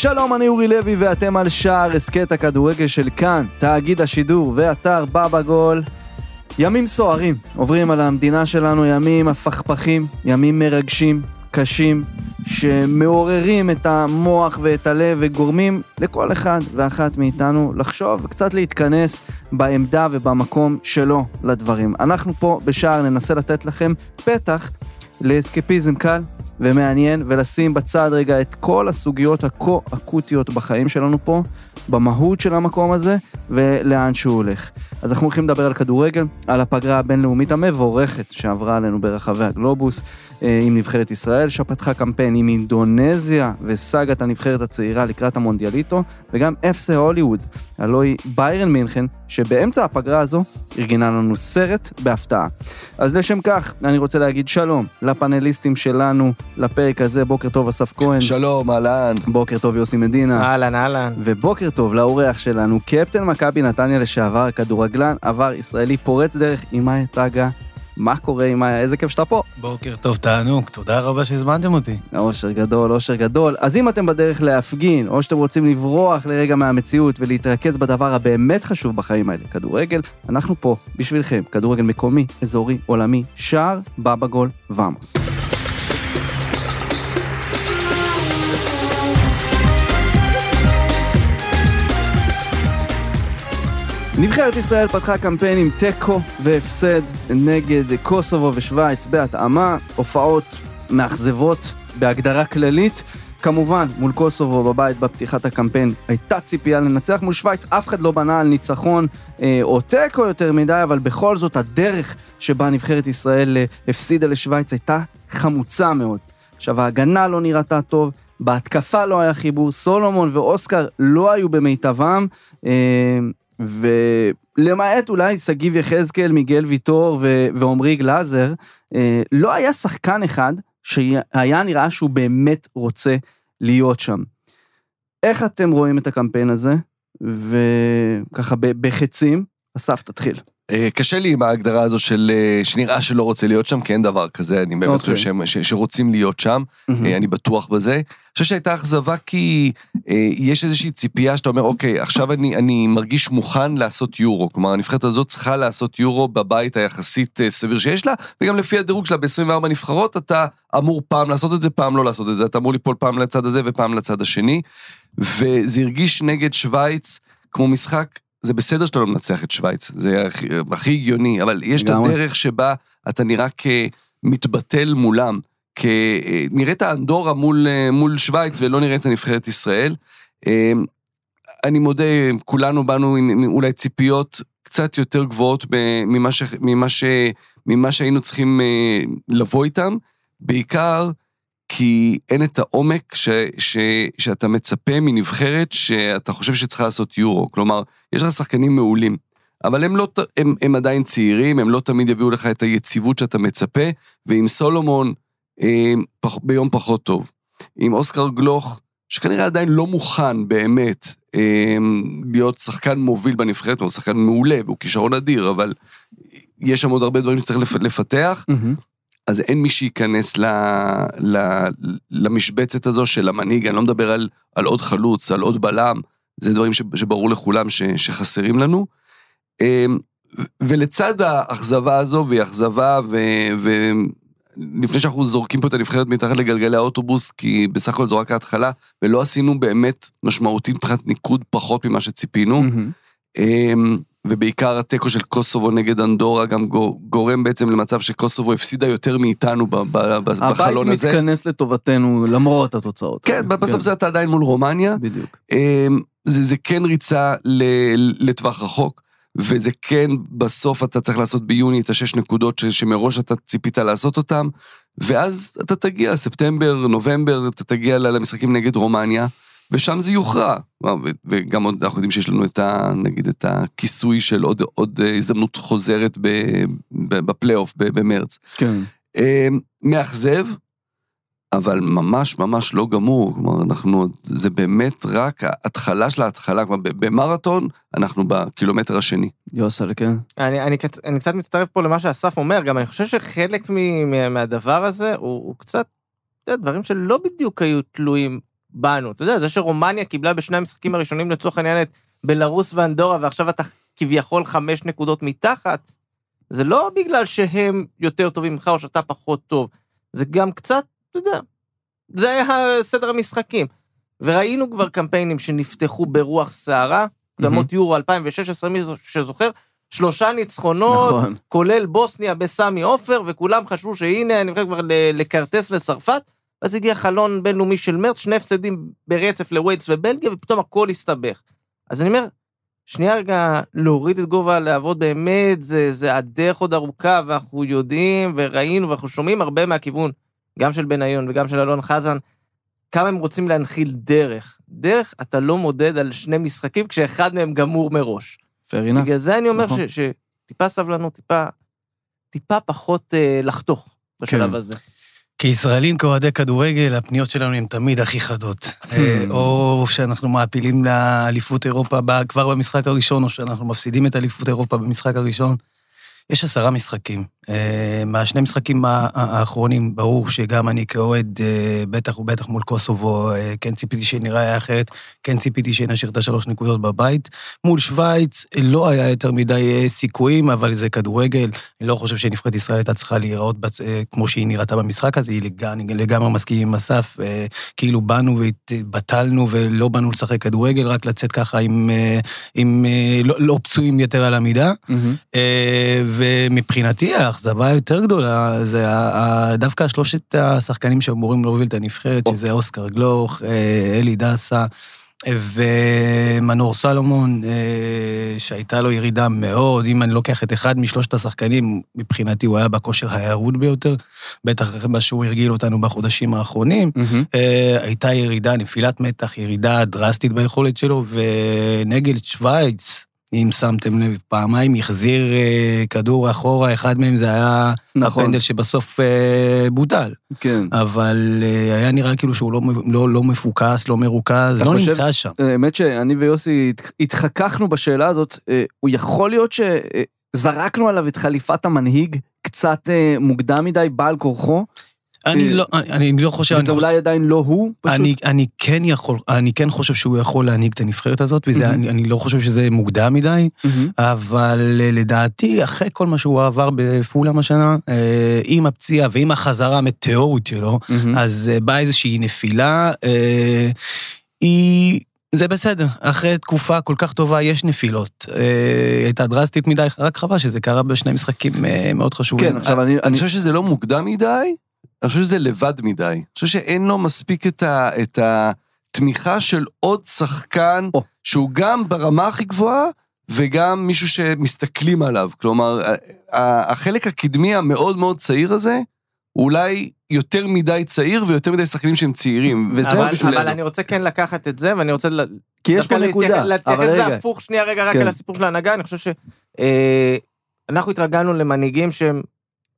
שלום, אני אורי לוי ואתם על שער הסכת הכדורגל של כאן, תאגיד השידור ואתר בבא גול. ימים סוערים עוברים על המדינה שלנו, ימים הפכפכים, ימים מרגשים, קשים, שמעוררים את המוח ואת הלב וגורמים לכל אחד ואחת מאיתנו לחשוב וקצת להתכנס בעמדה ובמקום שלו לדברים. אנחנו פה בשער ננסה לתת לכם פתח לאסקפיזם קל ומעניין, ולשים בצד רגע את כל הסוגיות הכה-אקוטיות בחיים שלנו פה, במהות של המקום הזה, ולאן שהוא הולך. אז אנחנו הולכים לדבר על כדורגל, על הפגרה הבינלאומית המבורכת שעברה עלינו ברחבי הגלובוס, אה, עם נבחרת ישראל, שפתחה קמפיין עם אינדונזיה וסאגת הנבחרת הצעירה לקראת המונדיאליטו, וגם אפסה הוליווד, הלוא היא ביירן מינכן, שבאמצע הפגרה הזו ארגנה לנו סרט בהפתעה. אז לשם כך, אני רוצה להגיד שלום לפאנליסטים שלנו לפרק הזה, בוקר טוב אסף כהן. שלום, אהלן. בוקר טוב יוסי מדינה. אהלן, אהלן. ובוקר טוב לאורח שלנו, קפטן מכבי נתניה לשעבר, כדורגלן, עבר ישראלי פורץ דרך, אימאי טאגה. מה קורה אימאי? איזה כיף שאתה פה. בוקר טוב, תענוג, תודה רבה שהזמנתם אותי. אושר גדול, אושר גדול. אז אם אתם בדרך להפגין, או שאתם רוצים לברוח לרגע מהמציאות ולהתרכז בדבר הבאמת חשוב בחיים האלה, כדורגל, אנחנו פה בשבילכם. כדורגל מקומי, אזורי, עולמי, שער, בבא גול, ואמוס. נבחרת ישראל פתחה קמפיין עם תיקו והפסד נגד קוסובו ושווייץ בהתאמה, הופעות מאכזבות בהגדרה כללית. כמובן, מול קוסובו בבית בפתיחת הקמפיין הייתה ציפייה לנצח, מול שווייץ אף אחד לא בנה על ניצחון אה, או תיקו יותר מדי, אבל בכל זאת הדרך שבה נבחרת ישראל אה, הפסידה לשווייץ הייתה חמוצה מאוד. עכשיו ההגנה לא נראתה טוב, בהתקפה לא היה חיבור, סולומון ואוסקר לא היו במיטבם, אה, ולמעט אולי שגיב יחזקאל, מיגל ויטור ו- ועמרי גלאזר, אה, לא היה שחקן אחד שהיה נראה שהוא באמת רוצה להיות שם. איך אתם רואים את הקמפיין הזה? וככה בחצים, אסף תתחיל. אה, קשה לי עם ההגדרה הזו של אה, שנראה שלא רוצה להיות שם, כי אין דבר כזה, אני באמת אוקיי. חושב שהם- ש- שרוצים להיות שם. אה, אני בטוח בזה. אני חושב שהייתה אכזבה כי יש איזושהי ציפייה שאתה אומר, אוקיי, עכשיו אני, אני מרגיש מוכן לעשות יורו. כלומר, הנבחרת הזאת צריכה לעשות יורו בבית היחסית סביר שיש לה, וגם לפי הדירוג שלה ב-24 נבחרות, אתה אמור פעם לעשות את זה, פעם לא לעשות את זה. אתה אמור ליפול פעם לצד הזה ופעם לצד השני. וזה הרגיש נגד שווייץ כמו משחק, זה בסדר שאתה לא מנצח את שווייץ, זה הכי, הכי הגיוני, אבל יש את. הדרך שבה אתה נראה כמתבטל מולם, כ... נראית אנדורה מול, אה, מול שווייץ ולא נראית נבחרת ישראל. אה, אני מודה, כולנו באנו עם אולי ציפיות קצת יותר גבוהות ממה, ש... ממה, ש... ממה שהיינו צריכים אה, לבוא איתם, בעיקר כי אין את העומק ש, ש, שאתה מצפה מנבחרת שאתה חושב שצריכה לעשות יורו. כלומר, יש לך שחקנים מעולים, אבל הם, לא, הם, הם עדיין צעירים, הם לא תמיד יביאו לך את היציבות שאתה מצפה, ועם סולומון אה, פח, ביום פחות טוב. עם אוסקר גלוך, שכנראה עדיין לא מוכן באמת אה, להיות שחקן מוביל בנבחרת, הוא שחקן מעולה והוא כישרון אדיר, אבל יש שם עוד הרבה דברים שצריך לפ- לפתח. אז אין מי שייכנס ל, ל, למשבצת הזו של המנהיג, אני לא מדבר על, על עוד חלוץ, על עוד בלם, זה דברים ש, שברור לכולם ש, שחסרים לנו. אמ, ולצד האכזבה הזו, והיא אכזבה, ולפני שאנחנו זורקים פה את הנבחרת מתחת לגלגלי האוטובוס, כי בסך הכל זו רק ההתחלה, ולא עשינו באמת משמעותית מבחינת ניקוד פחות ממה שציפינו. מהמם. ובעיקר התיקו של קוסובו נגד אנדורה גם גו- גורם בעצם למצב שקוסובו הפסידה יותר מאיתנו ב- ב- ב- הבית בחלון הזה. מתכנס לטובתנו למרות התוצאות. כן, בסוף זה אתה עדיין מול רומניה. בדיוק. אמ, זה, זה כן ריצה ל- לטווח רחוק, וזה כן בסוף אתה צריך לעשות ביוני את השש נקודות ש- שמראש אתה ציפית לעשות אותם, ואז אתה תגיע, ספטמבר, נובמבר, אתה תגיע למשחקים נגד רומניה, ופ זה יוכרע. וגם עוד אנחנו יודעים שיש לנו את ה... נגיד את הכיסוי של עוד, עוד הזדמנות חוזרת בפלייאוף במרץ. כן. מאכזב, אבל ממש ממש לא גמור, כלומר אנחנו, זה באמת רק ההתחלה של ההתחלה, כלומר במרתון אנחנו בקילומטר השני. יוסל, כן. אני, אני, אני קצת מצטרף פה למה שאסף אומר, גם אני חושב שחלק מהדבר הזה הוא, הוא קצת, אתה יודע, דברים שלא בדיוק היו תלויים בנו. אתה יודע, זה שרומניה קיבלה בשני המשחקים הראשונים לצורך העניין את בלרוס ואנדורה, ועכשיו אתה כביכול חמש נקודות מתחת, זה לא בגלל שהם יותר טובים ממך או שאתה פחות טוב, זה גם קצת אתה יודע, זה היה סדר המשחקים. וראינו כבר קמפיינים שנפתחו ברוח סערה, קדמות יורו 2016, מי שזוכר, שלושה ניצחונות, נכון. כולל בוסניה בסמי עופר, וכולם חשבו שהנה, אני הולך כבר לכרטס לצרפת, ואז הגיע חלון בינלאומי של מרץ, שני הפסדים ברצף לווילס ובלגיה, ופתאום הכל הסתבך. אז אני אומר, שנייה רגע, להוריד את גובה הלהבות באמת, זה, זה הדרך עוד ארוכה, ואנחנו יודעים, וראינו, ואנחנו שומעים הרבה מהכיוון גם של בניון וגם של אלון חזן, כמה הם רוצים להנחיל דרך. דרך, אתה לא מודד על שני משחקים כשאחד מהם גמור מראש. fair enough. בגלל זה אני אומר נכון. שטיפה סבלנות, טיפה, טיפה פחות uh, לחתוך בשלב כן. הזה. כישראלים, כאוהדי כדורגל, הפניות שלנו הן תמיד הכי חדות. אה, או שאנחנו מעפילים לאליפות אירופה כבר במשחק הראשון, או שאנחנו מפסידים את אליפות אירופה במשחק הראשון. יש עשרה משחקים. אה, מהשני משחקים האחרונים, ברור שגם אני כאוהד, אה, בטח ובטח מול קוסובו, אה, כן ציפיתי שנראה אחרת, כן ציפיתי שנשאיר את השלוש נקודות בבית. מול שווייץ לא היה יותר מדי סיכויים, אבל זה כדורגל. אני לא חושב שנבחרת ישראל הייתה צריכה להיראות כמו שהיא נראתה במשחק הזה, היא לגמרי, לגמרי מסכים עם אסף, כאילו באנו והתבטלנו ולא באנו לשחק כדורגל, רק לצאת ככה עם, עם לא, לא פצועים יתר על המידה. Mm-hmm. ומבחינתי האכזבה היותר גדולה זה דווקא שלושת השחקנים שאמורים להוביל את הנבחרת, שזה אוסקר גלוך, אה, אלי דסה. ומנור סלומון, אה, שהייתה לו ירידה מאוד, אם אני לוקח את אחד משלושת השחקנים, מבחינתי הוא היה בכושר הירוד ביותר, בטח מה שהוא הרגיל אותנו בחודשים האחרונים. Mm-hmm. הייתה ירידה, נפילת מתח, ירידה דרסטית ביכולת שלו, ונגד שווייץ, אם שמתם לב, פעמיים החזיר אה, כדור אחורה, אחד מהם זה היה נכון. הפנדל שבסוף אה, בוטל. כן. אבל אה, היה נראה כאילו שהוא לא, לא, לא מפוקס, לא מרוכז, לא חושב, נמצא שם. האמת שאני ויוסי התחככנו בשאלה הזאת, הוא יכול להיות שזרקנו עליו את חליפת המנהיג קצת מוקדם מדי, בעל כורחו? אני לא, אני לא חושב... וזה אולי עדיין לא הוא, פשוט? אני, אני כן יכול, אני כן חושב שהוא יכול להנהיג את הנבחרת הזאת, וזה, אני, אני לא חושב שזה מוקדם מדי, אבל אה, לדעתי, אחרי כל מה שהוא עבר בפולאם השנה, אה, עם הפציעה ועם החזרה המטאורית שלו, אז אה, באה איזושהי נפילה, היא... זה בסדר, אחרי תקופה כל כך טובה יש נפילות. היא הייתה דרסטית מדי, רק חבל שזה קרה בשני משחקים מאוד חשובים. כן, עכשיו אני... אני חושב שזה לא מוקדם מדי, אני חושב שזה לבד מדי. אני חושב שאין לו מספיק את, ה, את התמיכה של עוד שחקן, oh. שהוא גם ברמה הכי גבוהה, וגם מישהו שמסתכלים עליו. כלומר, החלק הקדמי המאוד מאוד צעיר הזה, הוא אולי יותר מדי צעיר ויותר מדי שחקנים שהם צעירים. וזה אבל, אבל אבל אני רוצה כן לקחת את זה, ואני רוצה... כי יש פה נקודה, אבל רגע. להתייחס הפוך שנייה רגע רק כן. על הסיפור של ההנהגה, אני חושב שאנחנו אה, התרגלנו למנהיגים שהם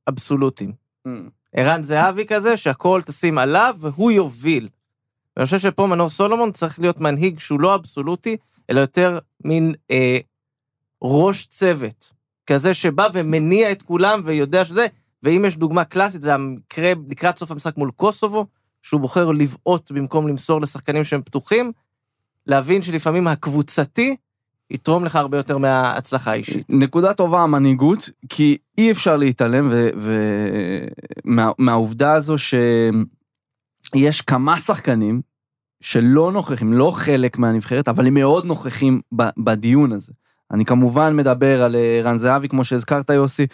אבסולוטים. Mm. ערן זהבי כזה, שהכל תשים עליו והוא יוביל. ואני חושב שפה מנור סולומון צריך להיות מנהיג שהוא לא אבסולוטי, אלא יותר מין אה, ראש צוות. כזה שבא ומניע את כולם ויודע שזה, ואם יש דוגמה קלאסית, זה המקרה לקראת סוף המשחק מול קוסובו, שהוא בוחר לבעוט במקום למסור לשחקנים שהם פתוחים, להבין שלפעמים הקבוצתי יתרום לך הרבה יותר מההצלחה האישית. נקודה טובה המנהיגות, כי אי אפשר להתעלם מהעובדה מה, הזו שיש כמה שחקנים שלא נוכחים, לא חלק מהנבחרת, אבל הם מאוד נוכחים בדיון הזה. אני כמובן מדבר על אה, רן זהבי, כמו שהזכרת יוסי,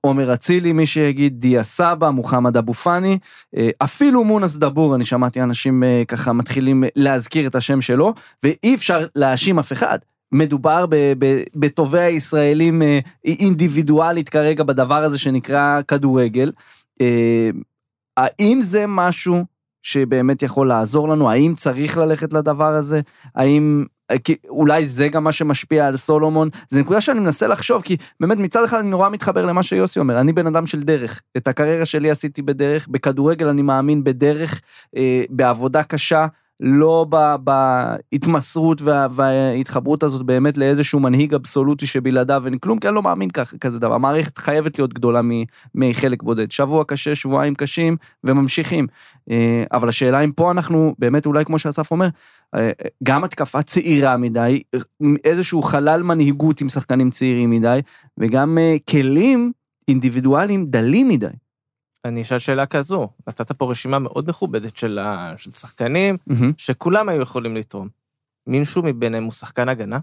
עומר אצילי, מי שיגיד, דיה סבא, מוחמד אבו פאני, אה, אפילו מונס דבור, אני שמעתי אנשים אה, ככה מתחילים להזכיר את השם שלו, ואי אפשר להאשים אף אחד. מדובר בטובי הישראלים אה, אינדיבידואלית כרגע בדבר הזה שנקרא כדורגל. אה, האם זה משהו שבאמת יכול לעזור לנו? האם צריך ללכת לדבר הזה? האם... כי אולי זה גם מה שמשפיע על סולומון. זו נקודה שאני מנסה לחשוב, כי באמת מצד אחד אני נורא מתחבר למה שיוסי אומר, אני בן אדם של דרך. את הקריירה שלי עשיתי בדרך, בכדורגל אני מאמין בדרך, אה, בעבודה קשה. לא בהתמסרות וה- וההתחברות הזאת באמת לאיזשהו מנהיג אבסולוטי שבלעדיו אין כלום, כי אני לא מאמין כך, כזה דבר. המערכת חייבת להיות גדולה מחלק בודד. שבוע קשה, שבועיים קשים, וממשיכים. אה, אבל השאלה אם פה אנחנו, באמת אולי כמו שאסף אומר, אה, גם התקפה צעירה מדי, איזשהו חלל מנהיגות עם שחקנים צעירים מדי, וגם אה, כלים אינדיבידואליים דלים מדי. אני אשאל שאלה כזו, נתת פה רשימה מאוד מכובדת של, ה... של שחקנים, מהמם. שכולם היו יכולים לתרום. מישהו מביניהם הוא שחקן הגנה?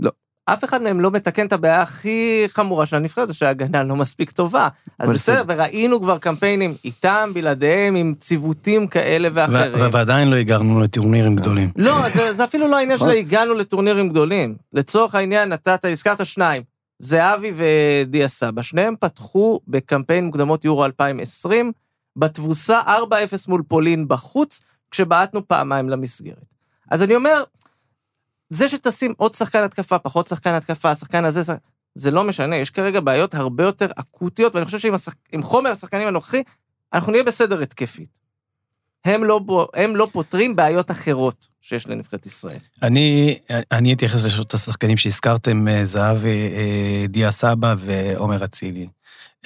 לא. אף אחד מהם לא מתקן את הבעיה הכי חמורה של הנבחרת, זה שההגנה לא מספיק טובה. אז בסדר, וראינו כבר קמפיינים איתם, בלעדיהם, עם ציוותים כאלה ואחרים. ועדיין לא הגענו לטורנירים גדולים. לא, זה, זה אפילו לא העניין של הגענו לטורנירים גדולים. לצורך העניין, נתת, הזכרת שניים, זהבי ודיה סבא. שניהם פתחו בקמפיין מוקדמות יורו 2020, בתבוסה 4-0 מול פולין בחוץ, כשבעטנו פעמיים למסגרת. אז אני אומר, זה שתשים עוד שחקן התקפה, פחות שחקן התקפה, השחקן הזה, שח- זה לא משנה, יש כרגע בעיות הרבה יותר אקוטיות, ואני חושב שעם השח... עם חומר השחקנים הנוכחי, אנחנו נהיה בסדר התקפית. הם לא, הם לא פותרים בעיות אחרות שיש לנבחרת ישראל. אני, אני אתייחס לשלושת השחקנים שהזכרתם, אה, זהבי, אה, דיה סבא ועומר אצילי.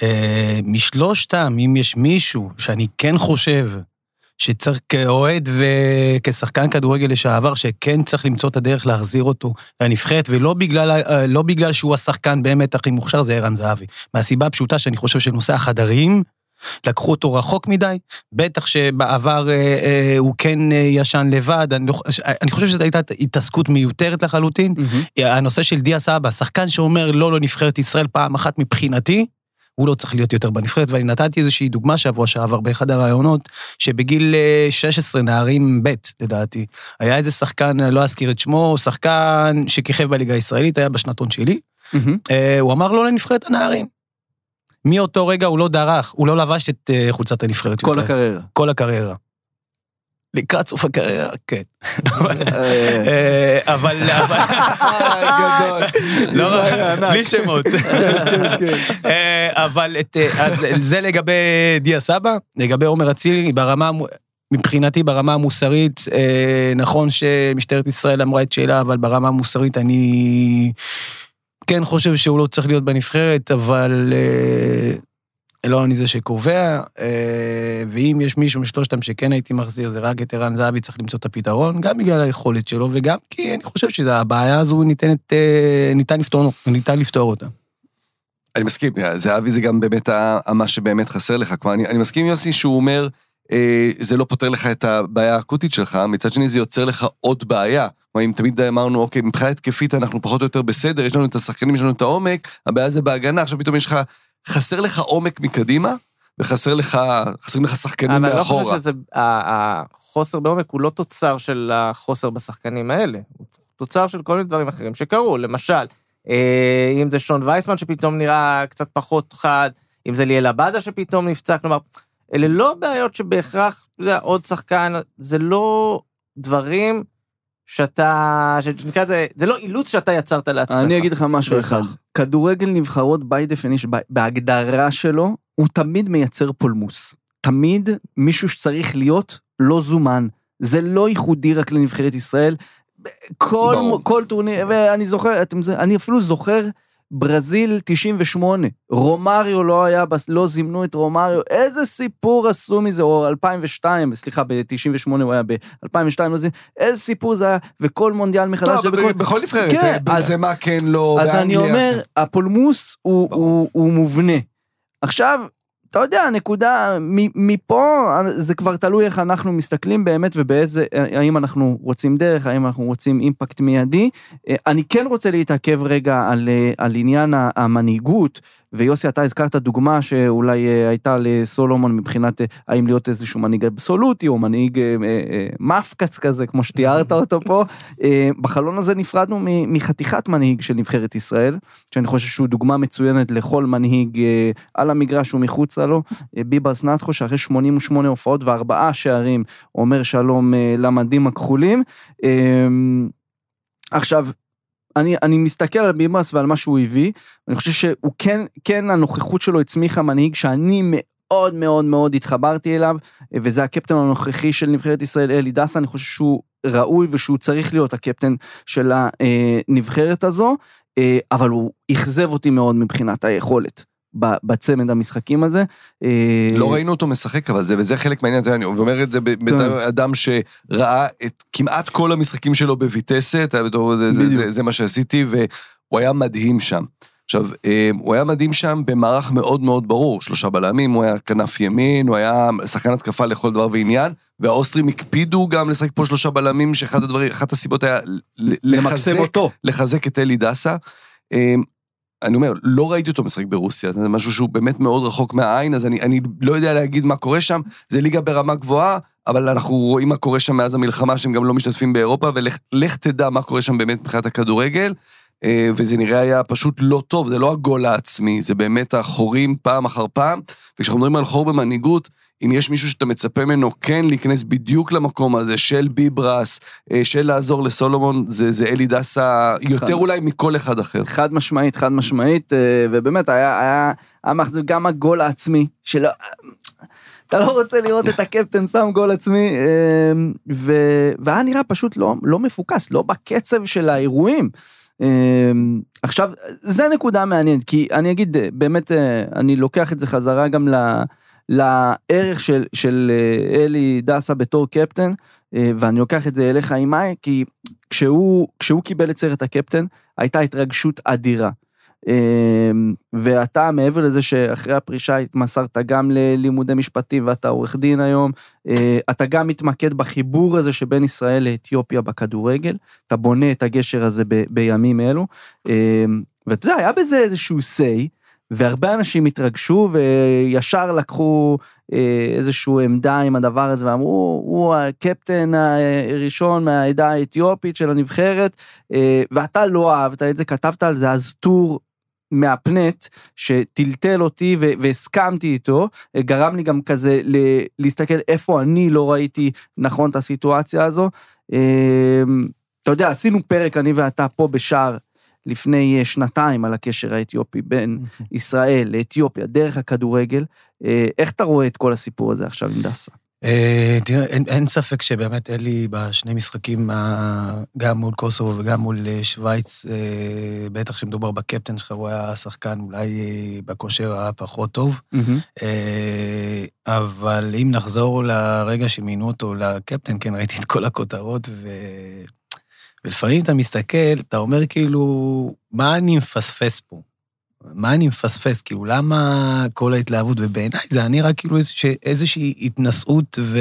אה, משלושתם, אם יש מישהו שאני כן חושב שצריך כאוהד וכשחקן כדורגל לשעבר, שכן צריך למצוא את הדרך להחזיר אותו לנבחרת, ולא בגלל, לא בגלל שהוא השחקן באמת הכי מוכשר, זה ערן זהבי. מהסיבה הפשוטה שאני חושב שנושא החדרים, לקחו אותו רחוק מדי, בטח שבעבר אה, אה, הוא כן אה, ישן לבד, אני, לא, אני חושב שזו הייתה התעסקות מיותרת לחלוטין. הנושא של דיה סבא, שחקן שאומר לא לנבחרת ישראל פעם אחת מבחינתי, הוא לא צריך להיות יותר בנבחרת, ואני נתתי איזושהי דוגמה שבוע שעבר באחד הראיונות, שבגיל אה, 16, נערים ב', לדעתי, היה איזה שחקן, אה, לא אזכיר את שמו, שחקן שכיכב בליגה הישראלית, היה בשנתון שלי, מהמם. אה, הוא אמר לא לנבחרת הנערים. מאותו רגע הוא לא דרך, הוא לא לבש את אה, חולצת הנבחרת כל יותר. הקריירה. כל הקריירה. לקראת סוף הקריירה, כן. אה, אה, אבל... אבל- גדול. לא, ענק. בלי שמות. אה, אבל את, אה, אז זה לגבי דיה סבא, לגבי עומר אצילי, ברמה, מבחינתי ברמה המוסרית, נכון שמשטרת ישראל אמרה את שאלה, אבל ברמה המוסרית אני כן חושב שהוא לא צריך להיות בנבחרת, אבל אה, לא אני זה שקובע, אה, ואם יש מישהו משלושתם שכן הייתי מחזיר, זה רק את ערן זהבי, צריך למצוא את הפתרון, גם בגלל היכולת שלו, וגם כי אני חושב שהבעיה הזו ניתנת, אה, ניתן לפתור, ניתן לפתור אותה. אני מסכים, זהבי זה גם באמת מה שבאמת חסר לך. כלומר, אני, אני מסכים עם יוסי שהוא אומר, אה, זה לא פותר לך את הבעיה האקוטית שלך, מצד שני זה יוצר לך עוד בעיה. כלומר, אם תמיד אמרנו, אוקיי, מבחינה התקפית אנחנו פחות או יותר בסדר, יש לנו את השחקנים, יש לנו את העומק, הבעיה זה בהגנה, עכשיו פתאום יש לך, חסר לך עומק מקדימה, וחסר לך, חסרים לך שחקנים אבל אני לא מאחורה. חושב שזה, החוסר בעומק הוא לא תוצר של החוסר בשחקנים האלה, הוא תוצר של כל מיני דברים אחרים שקרו, למשל, אה, אם זה שון וייסמן שפתאום נראה קצת פחות חד, אם זה ליאל עבדה שפתאום נפצע, כלומר, אלה לא בעיות שבהכרח, אתה יודע, עוד שחקן, זה לא דברים שאתה, שנקרא לזה, זה לא אילוץ שאתה יצרת לעצמך. אני אגיד לך משהו בהכרח. אחד. כדורגל נבחרות by definition, בהגדרה שלו, הוא תמיד מייצר פולמוס. תמיד מישהו שצריך להיות לא זומן. זה לא ייחודי רק לנבחרת ישראל. כל, ברור. כל טורניר, ואני זוכר, אתם, אני אפילו זוכר ברזיל 98, רומריו לא היה, לא זימנו את רומריו, איזה סיפור עשו מזה, או 2002, סליחה, ב-98 הוא היה ב-2002, לא זימנו, איזה סיפור זה היה, וכל מונדיאל מחדש, לא, זה בכל- בכל נבחרת, כן, אה, אז- בנזמה כן, לא, אז אני באנגליה, אומר, כן. הפולמוס הוא, ברור. הוא, הוא מובנה. עכשיו, אתה יודע, הנקודה, מ- מפה זה כבר תלוי איך אנחנו מסתכלים באמת ובאיזה, האם אנחנו רוצים דרך, האם אנחנו רוצים אימפקט מיידי. אה, אני כן רוצה להתעכב רגע על, אה, על עניין המנהיגות, ויוסי, אתה הזכרת דוגמה שאולי אה, הייתה לסולומון מבחינת האם להיות איזשהו מנהיג אבסולוטי, או מנהיג מפקץ כזה, כמו שתיארת אותו פה. בחלון הזה נפרדנו מחתיכת מנהיג של נבחרת ישראל, שאני חושב שהוא דוגמה מצוינת לכל מנהיג על המגרש ומחוצה סלו, אה, ביברס נתחו, שאחרי 88 הופעות וארבעה שערים, אומר שלום אה, למדים הכחולים. אה, עכשיו, אני, אני מסתכל על ביברס ועל מה שהוא הביא, אני חושב שהוא כן, כן הנוכחות שלו הצמיחה מנהיג שאני מאוד מאוד מאוד התחברתי אליו, וזה הקפטן הנוכחי של נבחרת ישראל, אלי דסה, אני חושב שהוא ראוי ושהוא צריך להיות הקפטן של הנבחרת הזו, אה, אבל הוא אכזב אותי מאוד מבחינת היכולת. בצמד המשחקים הזה. אה, לא ראינו אותו משחק, אבל זה, וזה חלק מהעניין, אני אומר את זה ב- בתור אדם שראה את כמעט כל המשחקים שלו בויטסת, בתור- זה, זה. זה, זה מה שעשיתי, והוא היה מדהים שם. עכשיו, אה, הוא היה מדהים שם במערך מאוד מאוד ברור, שלושה בלמים, הוא היה כנף ימין, הוא היה שחקן התקפה לכל דבר ועניין, והאוסטרים הקפידו גם לשחק פה שלושה בלמים, שאחת הדברים, הסיבות היה למקסם לחזק, אותו. לחזק את אלי דסה. אני אומר, לא ראיתי אותו משחק ברוסיה, זה משהו שהוא באמת מאוד רחוק מהעין, אז אני, אני לא יודע להגיד מה קורה שם, זה ליגה ברמה גבוהה, אבל אנחנו רואים מה קורה שם מאז המלחמה, שהם גם לא משתתפים באירופה, ולך לך תדע מה קורה שם באמת מבחינת הכדורגל, אה, וזה נראה היה פשוט לא טוב, זה לא הגול העצמי, זה באמת החורים פעם אחר פעם, וכשאנחנו מדברים על חור במנהיגות, אם יש מישהו שאתה מצפה ממנו כן להיכנס בדיוק למקום הזה של ביברס, אה, של לעזור לסולומון, זה, זה אלי דסה יותר אולי מכל אחד אחר. חד משמעית, חד משמעית, אה, ובאמת היה, היה, היה גם הגול העצמי, שלא... אתה לא רוצה לראות את הקפטן שם גול עצמי, אה, ו, והיה נראה פשוט לא, לא מפוקס, לא בקצב של האירועים. אה, עכשיו, זה נקודה מעניינת, כי אני אגיד, אה, באמת, אני לוקח את זה חזרה גם ל... לערך של, של אה, אלי דסה בתור קפטן, אה, ואני לוקח את זה אליך עם מאי, כי כשהוא, כשהוא קיבל את סרט הקפטן, הייתה התרגשות אדירה. אה, ואתה, מעבר לזה שאחרי הפרישה התמסרת גם ללימודי משפטים ואתה עורך דין היום, אתה גם מתמקד בחיבור הזה שבין ישראל לאתיופיה בכדורגל, אתה בונה את הגשר הזה ב, בימים אלו, ואתה יודע, היה בזה איזשהו say, והרבה אנשים התרגשו וישר לקחו אה, איזושהי עמדה עם הדבר הזה ואמרו, הוא הקפטן הראשון מהעדה האתיופית של הנבחרת, אה, ואתה לא אהבת את זה, כתבת על זה אז טור מהפנט שטלטל אותי והסכמתי איתו, גרם לי גם כזה להסתכל איפה אני לא ראיתי נכון את הסיטואציה הזו. אה, אתה יודע, עשינו פרק, אני ואתה פה בשער לפני אה, שנתיים על הקשר האתיופי בין ישראל לאתיופיה דרך הכדורגל. אה, איך אתה רואה את כל הסיפור הזה עכשיו עם דסה? אה, תראה, אין, אין ספק שבאמת אלי בשני משחקים, גם מול קוסובו וגם מול שווייץ, בטח כשמדובר בקפטן שלך, הוא היה שחקן אולי בכושר הפחות טוב. אה, אבל אם נחזור לרגע שמינו אותו לקפטן, כן, ראיתי את כל הכותרות, ו... ולפעמים אתה מסתכל, אתה אומר כאילו, מה אני מפספס פה? מה אני מפספס? כאילו, למה כל ההתלהבות? ובעיניי זה היה נראה כאילו איזושה, איזושהי התנשאות, ו...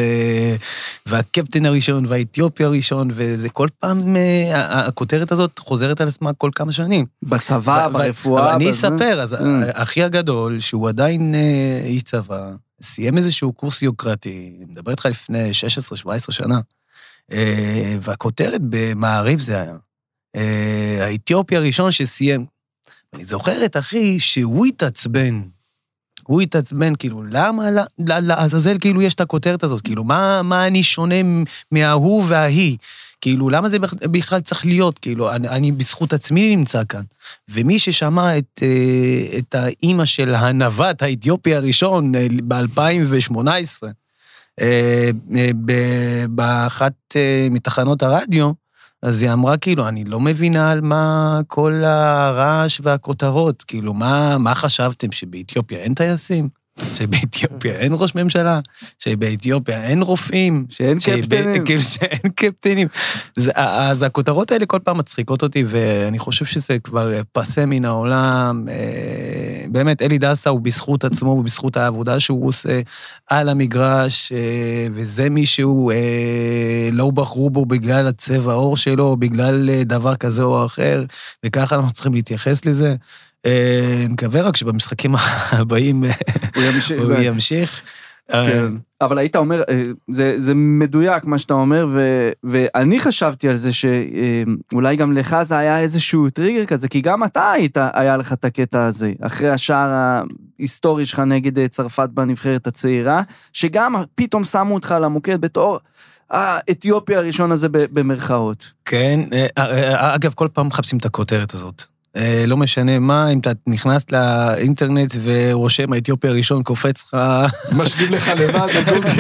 והקפטן הראשון, והאתיופי הראשון, וזה כל פעם, אה, הכותרת הזאת חוזרת על עצמה כל כמה שנים. בצבא, ו- ברפואה. אני בזה? אספר, אז Mm. אחי הגדול, שהוא עדיין אה, איש צבא, סיים איזשהו קורס יוקרתי, אני מדבר איתך לפני 16-17 שנה, והכותרת במעריב זה היה, אה, האתיופי הראשון שסיים. אני זוכר את אחי שהוא התעצבן. הוא התעצבן, כאילו, למה לעזאזל כאילו יש את הכותרת הזאת? כאילו, מה, מה אני שונה מההוא וההיא? כאילו, למה זה בכ- בכלל צריך להיות? כאילו, אני, אני בזכות עצמי נמצא כאן. ומי ששמע את, אה, את האימא של הנווט האתיופי הראשון ב-2018, אה, באחת אה, מתחנות הרדיו, אז היא אמרה, כאילו, אני לא מבינה על מה כל הרעש והכותרות. כאילו, מה, מה חשבתם, שבאתיופיה אין טייסים? שבאתיופיה אין ראש ממשלה? שבאתיופיה אין רופאים? שאין קפטנים. כאילו שאין קפטנים. זה, אז הכותרות האלה כל פעם מצחיקות אותי, ואני חושב שזה כבר פסה מן העולם. אה, באמת, אלי דסה הוא בזכות עצמו ובזכות העבודה שהוא עושה על המגרש, אה, וזה מישהו, אה, לא בחרו בו בגלל הצבע העור שלו, בגלל דבר כזה או אחר, וככה אנחנו צריכים להתייחס לזה. אה, נקווה רק שבמשחקים הבאים אה, הוא ימשיך. ימשיך. אה, כן. אבל היית אומר, זה, זה מדויק מה שאתה אומר, ו, ואני חשבתי על זה שאולי גם לך זה היה איזשהו טריגר כזה, כי גם אתה היית, היה לך את הקטע הזה, אחרי השער ההיסטורי שלך נגד צרפת בנבחרת הצעירה, שגם פתאום שמו אותך על המוקד בתור האתיופי הראשון הזה במרכאות. כן, אגב, כל פעם מחפשים את הכותרת הזאת. אה, לא משנה מה, אם אתה נכנס לאינטרנט ורושם האתיופי הראשון, קופץ לך משלים לך לבד.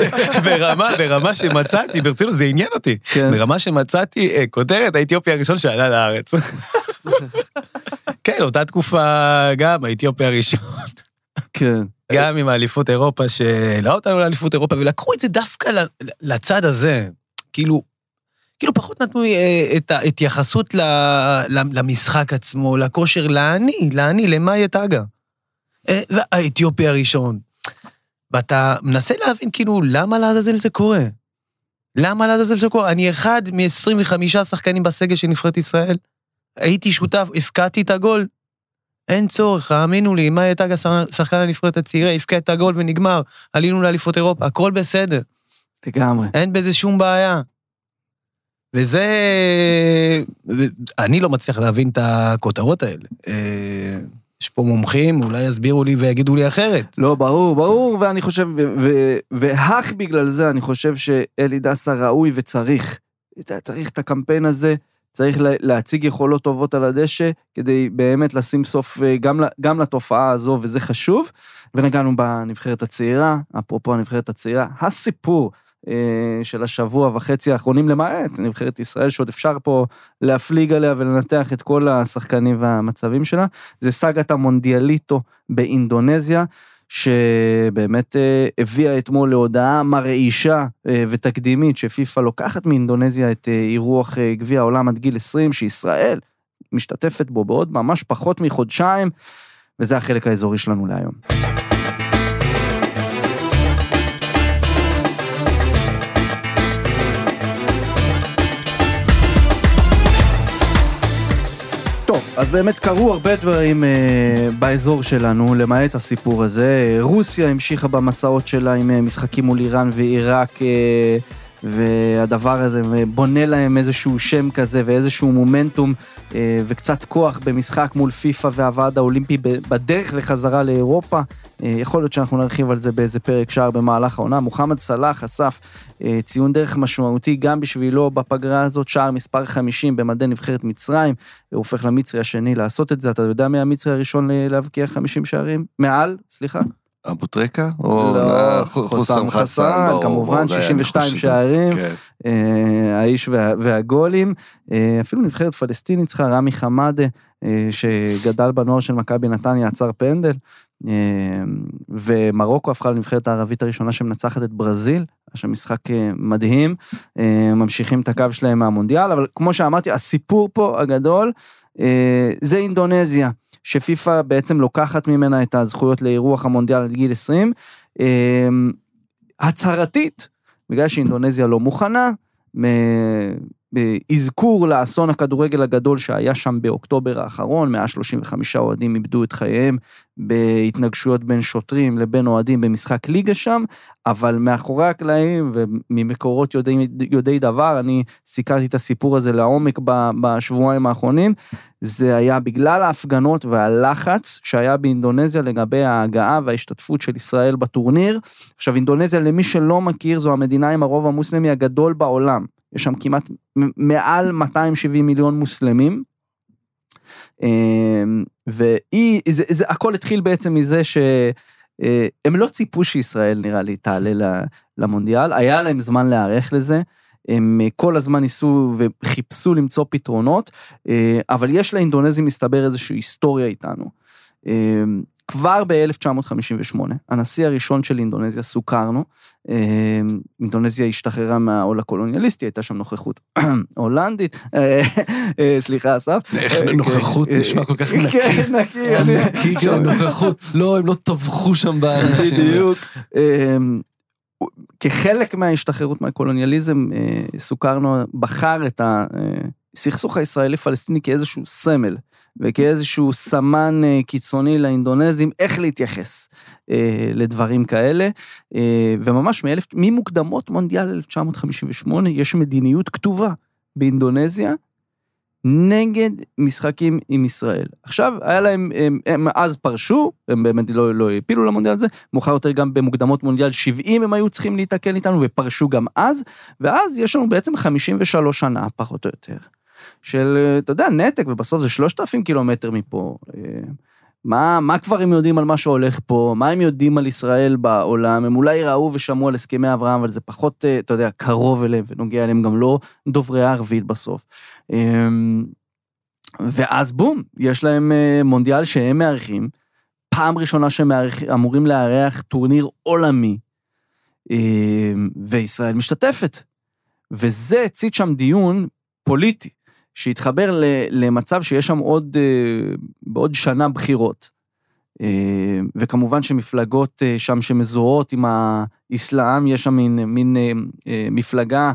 ברמה, ברמה שמצאתי, ברצינות, זה עניין אותי. כן. ברמה שמצאתי אה, כותרת האתיופי הראשון שעלה לארץ. כן, אותה תקופה גם, האתיופי הראשון. כן. גם עם האליפות אירופה, שהעלה אותנו לאליפות אירופה, ולקחו את זה דווקא לצד הזה. כאילו, כאילו פחות נתנו אה, את ההתייחסות למשחק עצמו, לכושר, לאני, לאני, למאי טאגה. אה, והאתיופי הראשון. ואתה מנסה להבין, כאילו, למה לעזאזל זה קורה? למה לעזאזל זה קורה? אני אחד מ-25 שחקנים בסגל של נבחרת ישראל. הייתי שותף, הפקעתי את הגול. אין צורך, האמינו לי, מאי טאגה שחקן הנבחרת הצעירה, הפקע את הגול ונגמר. עלינו לאליפות אירופה, הכל בסדר. לגמרי. אין בזה שום בעיה. וזה... אני לא מצליח להבין את הכותרות האלה. אה, יש פה מומחים, אולי יסבירו לי ויגידו לי אחרת. לא, ברור, ברור, ואני חושב, והך בגלל זה, אני חושב שאלי דסה ראוי וצריך. צריך את הקמפיין הזה, צריך לה- להציג יכולות טובות על הדשא, כדי באמת לשים סוף אה, גם, גם לתופעה הזו, וזה חשוב. ונגענו בנבחרת הצעירה, אפרופו הנבחרת הצעירה, הסיפור של השבוע וחצי האחרונים למעט, נבחרת ישראל, שעוד אפשר פה להפליג עליה ולנתח את כל השחקנים והמצבים שלה, זה סאגת המונדיאליטו באינדונזיה. שבאמת אה, הביאה אתמול להודעה מרעישה אה, ותקדימית שפיפ"א לוקחת מאינדונזיה את אה, אירוח אה, גביע העולם עד גיל 20, שישראל משתתפת בו בעוד ממש פחות מחודשיים, וזה החלק האזורי שלנו להיום. אז באמת קרו הרבה דברים אה, באזור שלנו, למעט הסיפור הזה. רוסיה המשיכה במסעות שלה עם אה, משחקים מול איראן ועיראק, אה, והדבר הזה בונה להם איזשהו שם כזה ואיזשהו מומנטום אה, וקצת כוח במשחק מול פיפ"א והוועד האולימפי בדרך לחזרה לאירופה. אה, יכול להיות שאנחנו נרחיב על זה באיזה פרק שער במהלך העונה. מוחמד סלאח אסף אה, ציון דרך משמעותי גם בשבילו בפגרה הזאת, שער מספר 50 במדי נבחרת מצרים. הוא הופך למצרי השני לעשות את זה. אתה יודע מי המצרי הראשון להבקיע 50 שערים? מעל, סליחה? אבו טרקה? או לא, חוסם חוסם חסן? כמובן, ברור, זה היה 62 נחוש. שערים. כן. אה, האיש וה, והגולים. אה, אפילו נבחרת פלסטינית צריכה, רמי חמאדה, אה, שגדל בנוער של מכבי נתניה, עצר פנדל. ומרוקו הפכה לנבחרת הערבית הראשונה שמנצחת את ברזיל, היה שם משחק מדהים, ממשיכים את הקו שלהם מהמונדיאל, אבל כמו שאמרתי, הסיפור פה הגדול זה אינדונזיה, שפיפ"א בעצם לוקחת ממנה את הזכויות לאירוח המונדיאל עד גיל 20. אה, הצהרתית, בגלל שאינדונזיה לא מוכנה, באזכור לאסון הכדורגל הגדול שהיה שם באוקטובר האחרון, 135 אוהדים איבדו את חייהם בהתנגשויות בין שוטרים לבין אוהדים במשחק ליגה שם, אבל מאחורי הקלעים וממקורות יודעי, יודעי דבר, אני סיקרתי את הסיפור הזה לעומק בשבועיים האחרונים, זה היה בגלל ההפגנות והלחץ שהיה באינדונזיה לגבי ההגעה וההשתתפות של ישראל בטורניר. עכשיו, אינדונזיה, למי שלא מכיר, זו המדינה עם הרוב המוסלמי הגדול בעולם. יש שם כמעט מעל 270 מיליון מוסלמים. אמ, והיא, זה, זה, הכל התחיל בעצם מזה שהם לא ציפו שישראל, נראה לי, תעלה למונדיאל, היה להם זמן להיערך לזה. הם אה, כל הזמן ניסו וחיפשו למצוא פתרונות, אה, אבל יש לאינדונזים, מסתבר, איזושהי היסטוריה איתנו. כבר ב-1958, הנשיא הראשון של אינדונזיה, סוכרנו, אה, אינדונזיה השתחררה מהעול הקולוניאליסטי, הייתה שם נוכחות הולנדית, אה, אה, סליחה, אסף. איך אה, נוכחות נשמע כל כך כן, נקי. נקי, נקי, כן, נוכחות. לא, הם לא טבחו שם באנשים. בדיוק. אמ, כחלק מההשתחררות מהקולוניאליזם, סוכרנו בחר את הסכסוך הישראלי-פלסטיני כאיזשהו סמל. וכאיזשהו סמן אה, קיצוני לאינדונזים, איך להתייחס אה, לדברים כאלה. אה, וממש מאלף, ממוקדמות מונדיאל 1958 יש מדיניות כתובה באינדונזיה, נגד משחקים עם ישראל. עכשיו, היה להם, הם, הם אז פרשו, הם באמת לא, לא הפילו למונדיאל הזה, מאוחר יותר גם במוקדמות מונדיאל 70 הם היו צריכים להיתקל איתנו ופרשו גם אז, ואז יש לנו בעצם 53 שנה, פחות או יותר, של, אתה יודע, נתק, ובסוף זה 3,000 קילומטר מפה. אה, מה, מה כבר הם יודעים על מה שהולך פה, מה הם יודעים על ישראל בעולם, הם אולי ראו ושמעו על הסכמי אברהם, אבל זה פחות, אה, אתה יודע, קרוב אליהם ונוגע אליהם, גם לא דוברי הערבית בסוף. אמ, ואז בום, יש להם אה, מונדיאל שהם מארחים, פעם ראשונה שהם אמורים לארח טורניר עולמי, אמ, וישראל משתתפת. וזה הצית שם דיון פוליטי. שהתחבר למצב שיש שם עוד, אה, בעוד שנה בחירות. אה, וכמובן שמפלגות אה, שם שמזוהות עם האסלאם, יש שם מין, מין מפלגה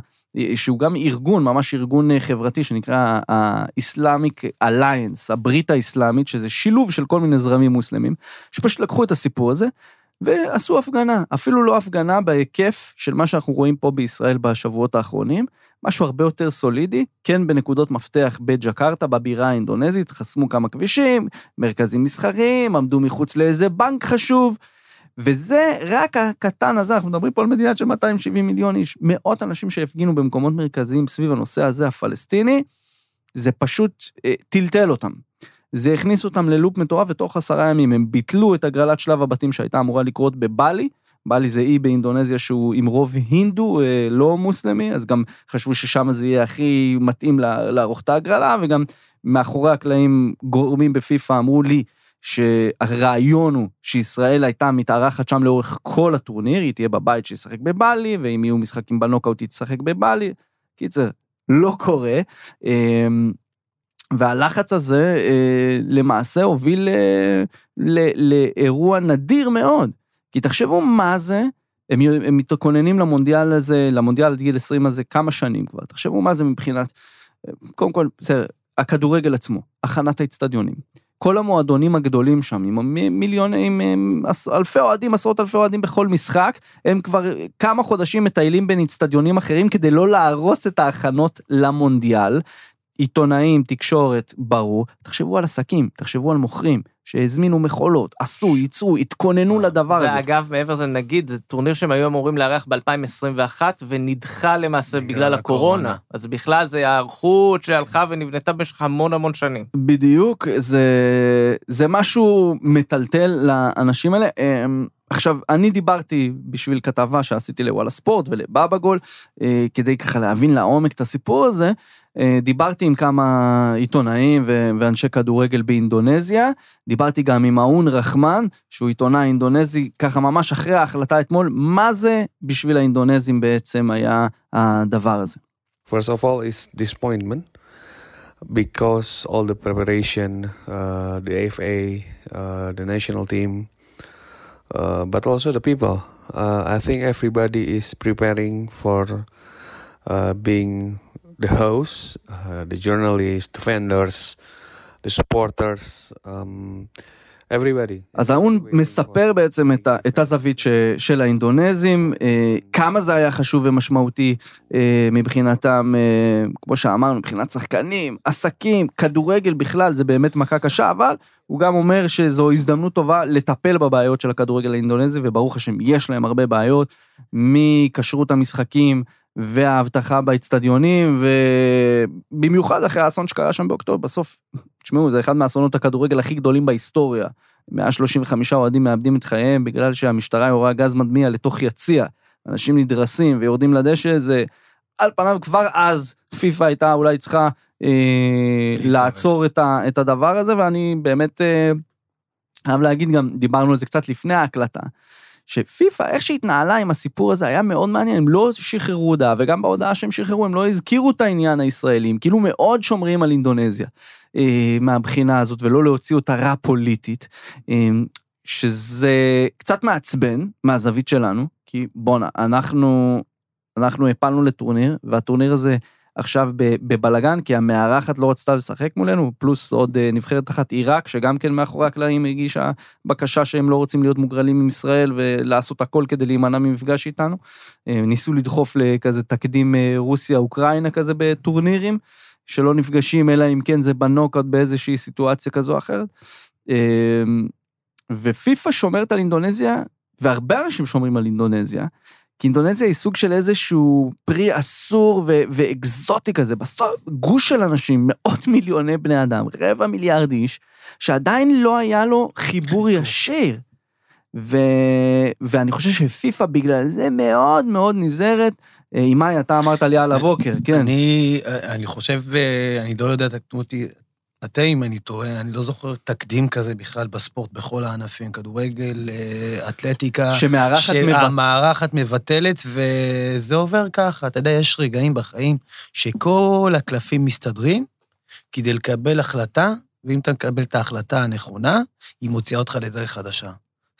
שהוא גם ארגון, ממש ארגון חברתי שנקרא ה-Islamic Alliance, הברית האסלאמית, שזה שילוב של כל מיני זרמים מוסלמים, שפשוט לקחו את הסיפור הזה ועשו הפגנה, אפילו לא הפגנה בהיקף של מה שאנחנו רואים פה בישראל בשבועות האחרונים, משהו הרבה יותר סולידי, כן בנקודות מפתח בג'קרטה, בבירה האינדונזית, חסמו כמה כבישים, מרכזים מסחריים, עמדו מחוץ לאיזה בנק חשוב, וזה רק הקטן הזה, אנחנו מדברים פה על מדינה של 270 מיליון איש, מאות אנשים שהפגינו במקומות מרכזיים סביב הנושא הזה הפלסטיני, זה פשוט אה, טלטל אותם. זה הכניס אותם ללופ מטורף, ותוך עשרה ימים הם ביטלו את הגרלת שלב הבתים שהייתה אמורה לקרות בבלי, בלי זה אי באינדונזיה שהוא עם רוב הינדו, אה, לא מוסלמי, אז גם חשבו ששם זה יהיה הכי מתאים לערוך את ההגרלה, וגם מאחורי הקלעים גורמים בפיפ"א אמרו לי שהרעיון הוא שישראל הייתה מתארחת שם לאורך כל הטורניר, היא תהיה בבית שישחק בבלי, ואם יהיו משחקים בנוקאוט היא תשחק בבלי. קיצר, לא קורה. אמ, והלחץ הזה אה, למעשה הוביל אה, לאירוע נדיר מאוד. כי תחשבו מה זה, הם, הם מתכוננים למונדיאל הזה, למונדיאל עד גיל 20 הזה כמה שנים כבר. תחשבו מה זה מבחינת, קודם כל, בסדר, הכדורגל עצמו, הכנת האצטדיונים. כל המועדונים הגדולים שם, עם מיליונים, עם אלפי אוהדים, עשרות אלפי אוהדים בכל משחק, הם כבר כמה חודשים מטיילים בין אצטדיונים אחרים כדי לא להרוס את ההכנות למונדיאל. עיתונאים, תקשורת, ברור. תחשבו על עסקים, תחשבו על מוכרים, שהזמינו מכולות, עשו, ייצרו, התכוננו לדבר הזה. זה אגב, מעבר לזה, נגיד, זה טורניר שהם היו אמורים לארח ב-2021, ונדחה למעשה בגלל, בגלל הקורונה. הקורונה. אז בכלל זה היערכות שהלכה ונבנתה במשך המון המון שנים. בדיוק, זה, זה משהו מטלטל לאנשים האלה. אמ, עכשיו, אני דיברתי בשביל כתבה שעשיתי לוואלה ספורט ולבאבא גול, אה, כדי ככה להבין לעומק את הסיפור הזה. אה, דיברתי עם כמה עיתונאים ואנשי כדורגל באינדונזיה, דיברתי גם עם האון רחמן, שהוא עיתונאי אינדונזי, ככה ממש אחרי ההחלטה אתמול, מה זה בשביל האינדונזים בעצם היה הדבר הזה. First of all, it's disappointment. because all the preparation, uh, the AFA, uh, the national team, uh, but also the people. Uh, I think everybody is preparing for uh, being the hosts, uh, the journalists, the vendors, the supporters, um, everybody. אז האון מספר בעצם את, ה, את הזווית ש, של האינדונזים, אה, כמה זה היה חשוב ומשמעותי אה, מבחינתם, אה, כמו שאמרנו, מבחינת שחקנים, עסקים, כדורגל בכלל, זה באמת מכה קשה, אבל הוא גם אומר שזו הזדמנות טובה לטפל בבעיות של הכדורגל האינדונזי, וברוך השם, יש להם הרבה בעיות, מכשרות המשחקים, והאבטחה באצטדיונים, ובמיוחד אחרי האסון שקרה שם באוקטובר, בסוף, תשמעו, זה אחד מהאסונות הכדורגל הכי גדולים בהיסטוריה. 135 אוהדים מאבדים את חייהם בגלל שהמשטרה יורה גז מדמיע לתוך יציע. אנשים נדרסים ויורדים לדשא, זה על פניו כבר אז פיפ"א הייתה אולי צריכה אה, לעצור את, ה, את הדבר הזה, ואני באמת אה, חייב להגיד גם, דיברנו על זה קצת לפני ההקלטה. שפיפ"א, איך שהתנהלה עם הסיפור הזה היה מאוד מעניין, הם לא שחררו הודעה, וגם בהודעה שהם שחררו הם לא הזכירו את העניין הישראלי, הם כאילו מאוד שומרים על אינדונזיה אה, מהבחינה הזאת, ולא להוציא אותה רע פוליטית, אה, שזה קצת מעצבן מהזווית שלנו, כי בואנה, אנחנו, אנחנו הפלנו לטורניר, והטורניר הזה עכשיו בבלגן, כי המארחת לא רצתה לשחק מולנו, פלוס עוד אה, נבחרת אחת עיראק, שגם כן מאחורי הקלעים הגישה בקשה שהם לא רוצים להיות מוגרלים עם ישראל ולעשות הכל כדי להימנע ממפגש איתנו. אה, ניסו לדחוף לכזה תקדים אה, רוסיה-אוקראינה כזה בטורנירים. שלא נפגשים, אלא אם כן זה בנוקאוט באיזושהי סיטואציה כזו או אחרת. ופיפ"א שומרת על אינדונזיה, והרבה אנשים שומרים על אינדונזיה, כי אינדונזיה היא סוג של איזשהו פרי אסור ו- ואקזוטי כזה, בסוף גוש של אנשים, מאות מיליוני בני אדם, רבע מיליארד איש, שעדיין לא היה לו חיבור ישיר. ו... ואני חושב שפיפ"א בגלל זה מאוד מאוד נזהרת. אה, אימאי, אתה אמרת לי על הבוקר, כן. אני, אני חושב, אה, אני לא יודע, תקנו אותי, אתם אם אני טועה, אני לא זוכר תקדים כזה בכלל בספורט, בכל הענפים, כדורגל, אה, אתלטיקה. שמארחת מבט- שהמארחת מבטלת, וזה עובר ככה. אתה יודע, יש רגעים בחיים שכל הקלפים מסתדרים כדי לקבל החלטה, ואם אתה מקבל את ההחלטה הנכונה, היא מוציאה אותך לדרך חדשה.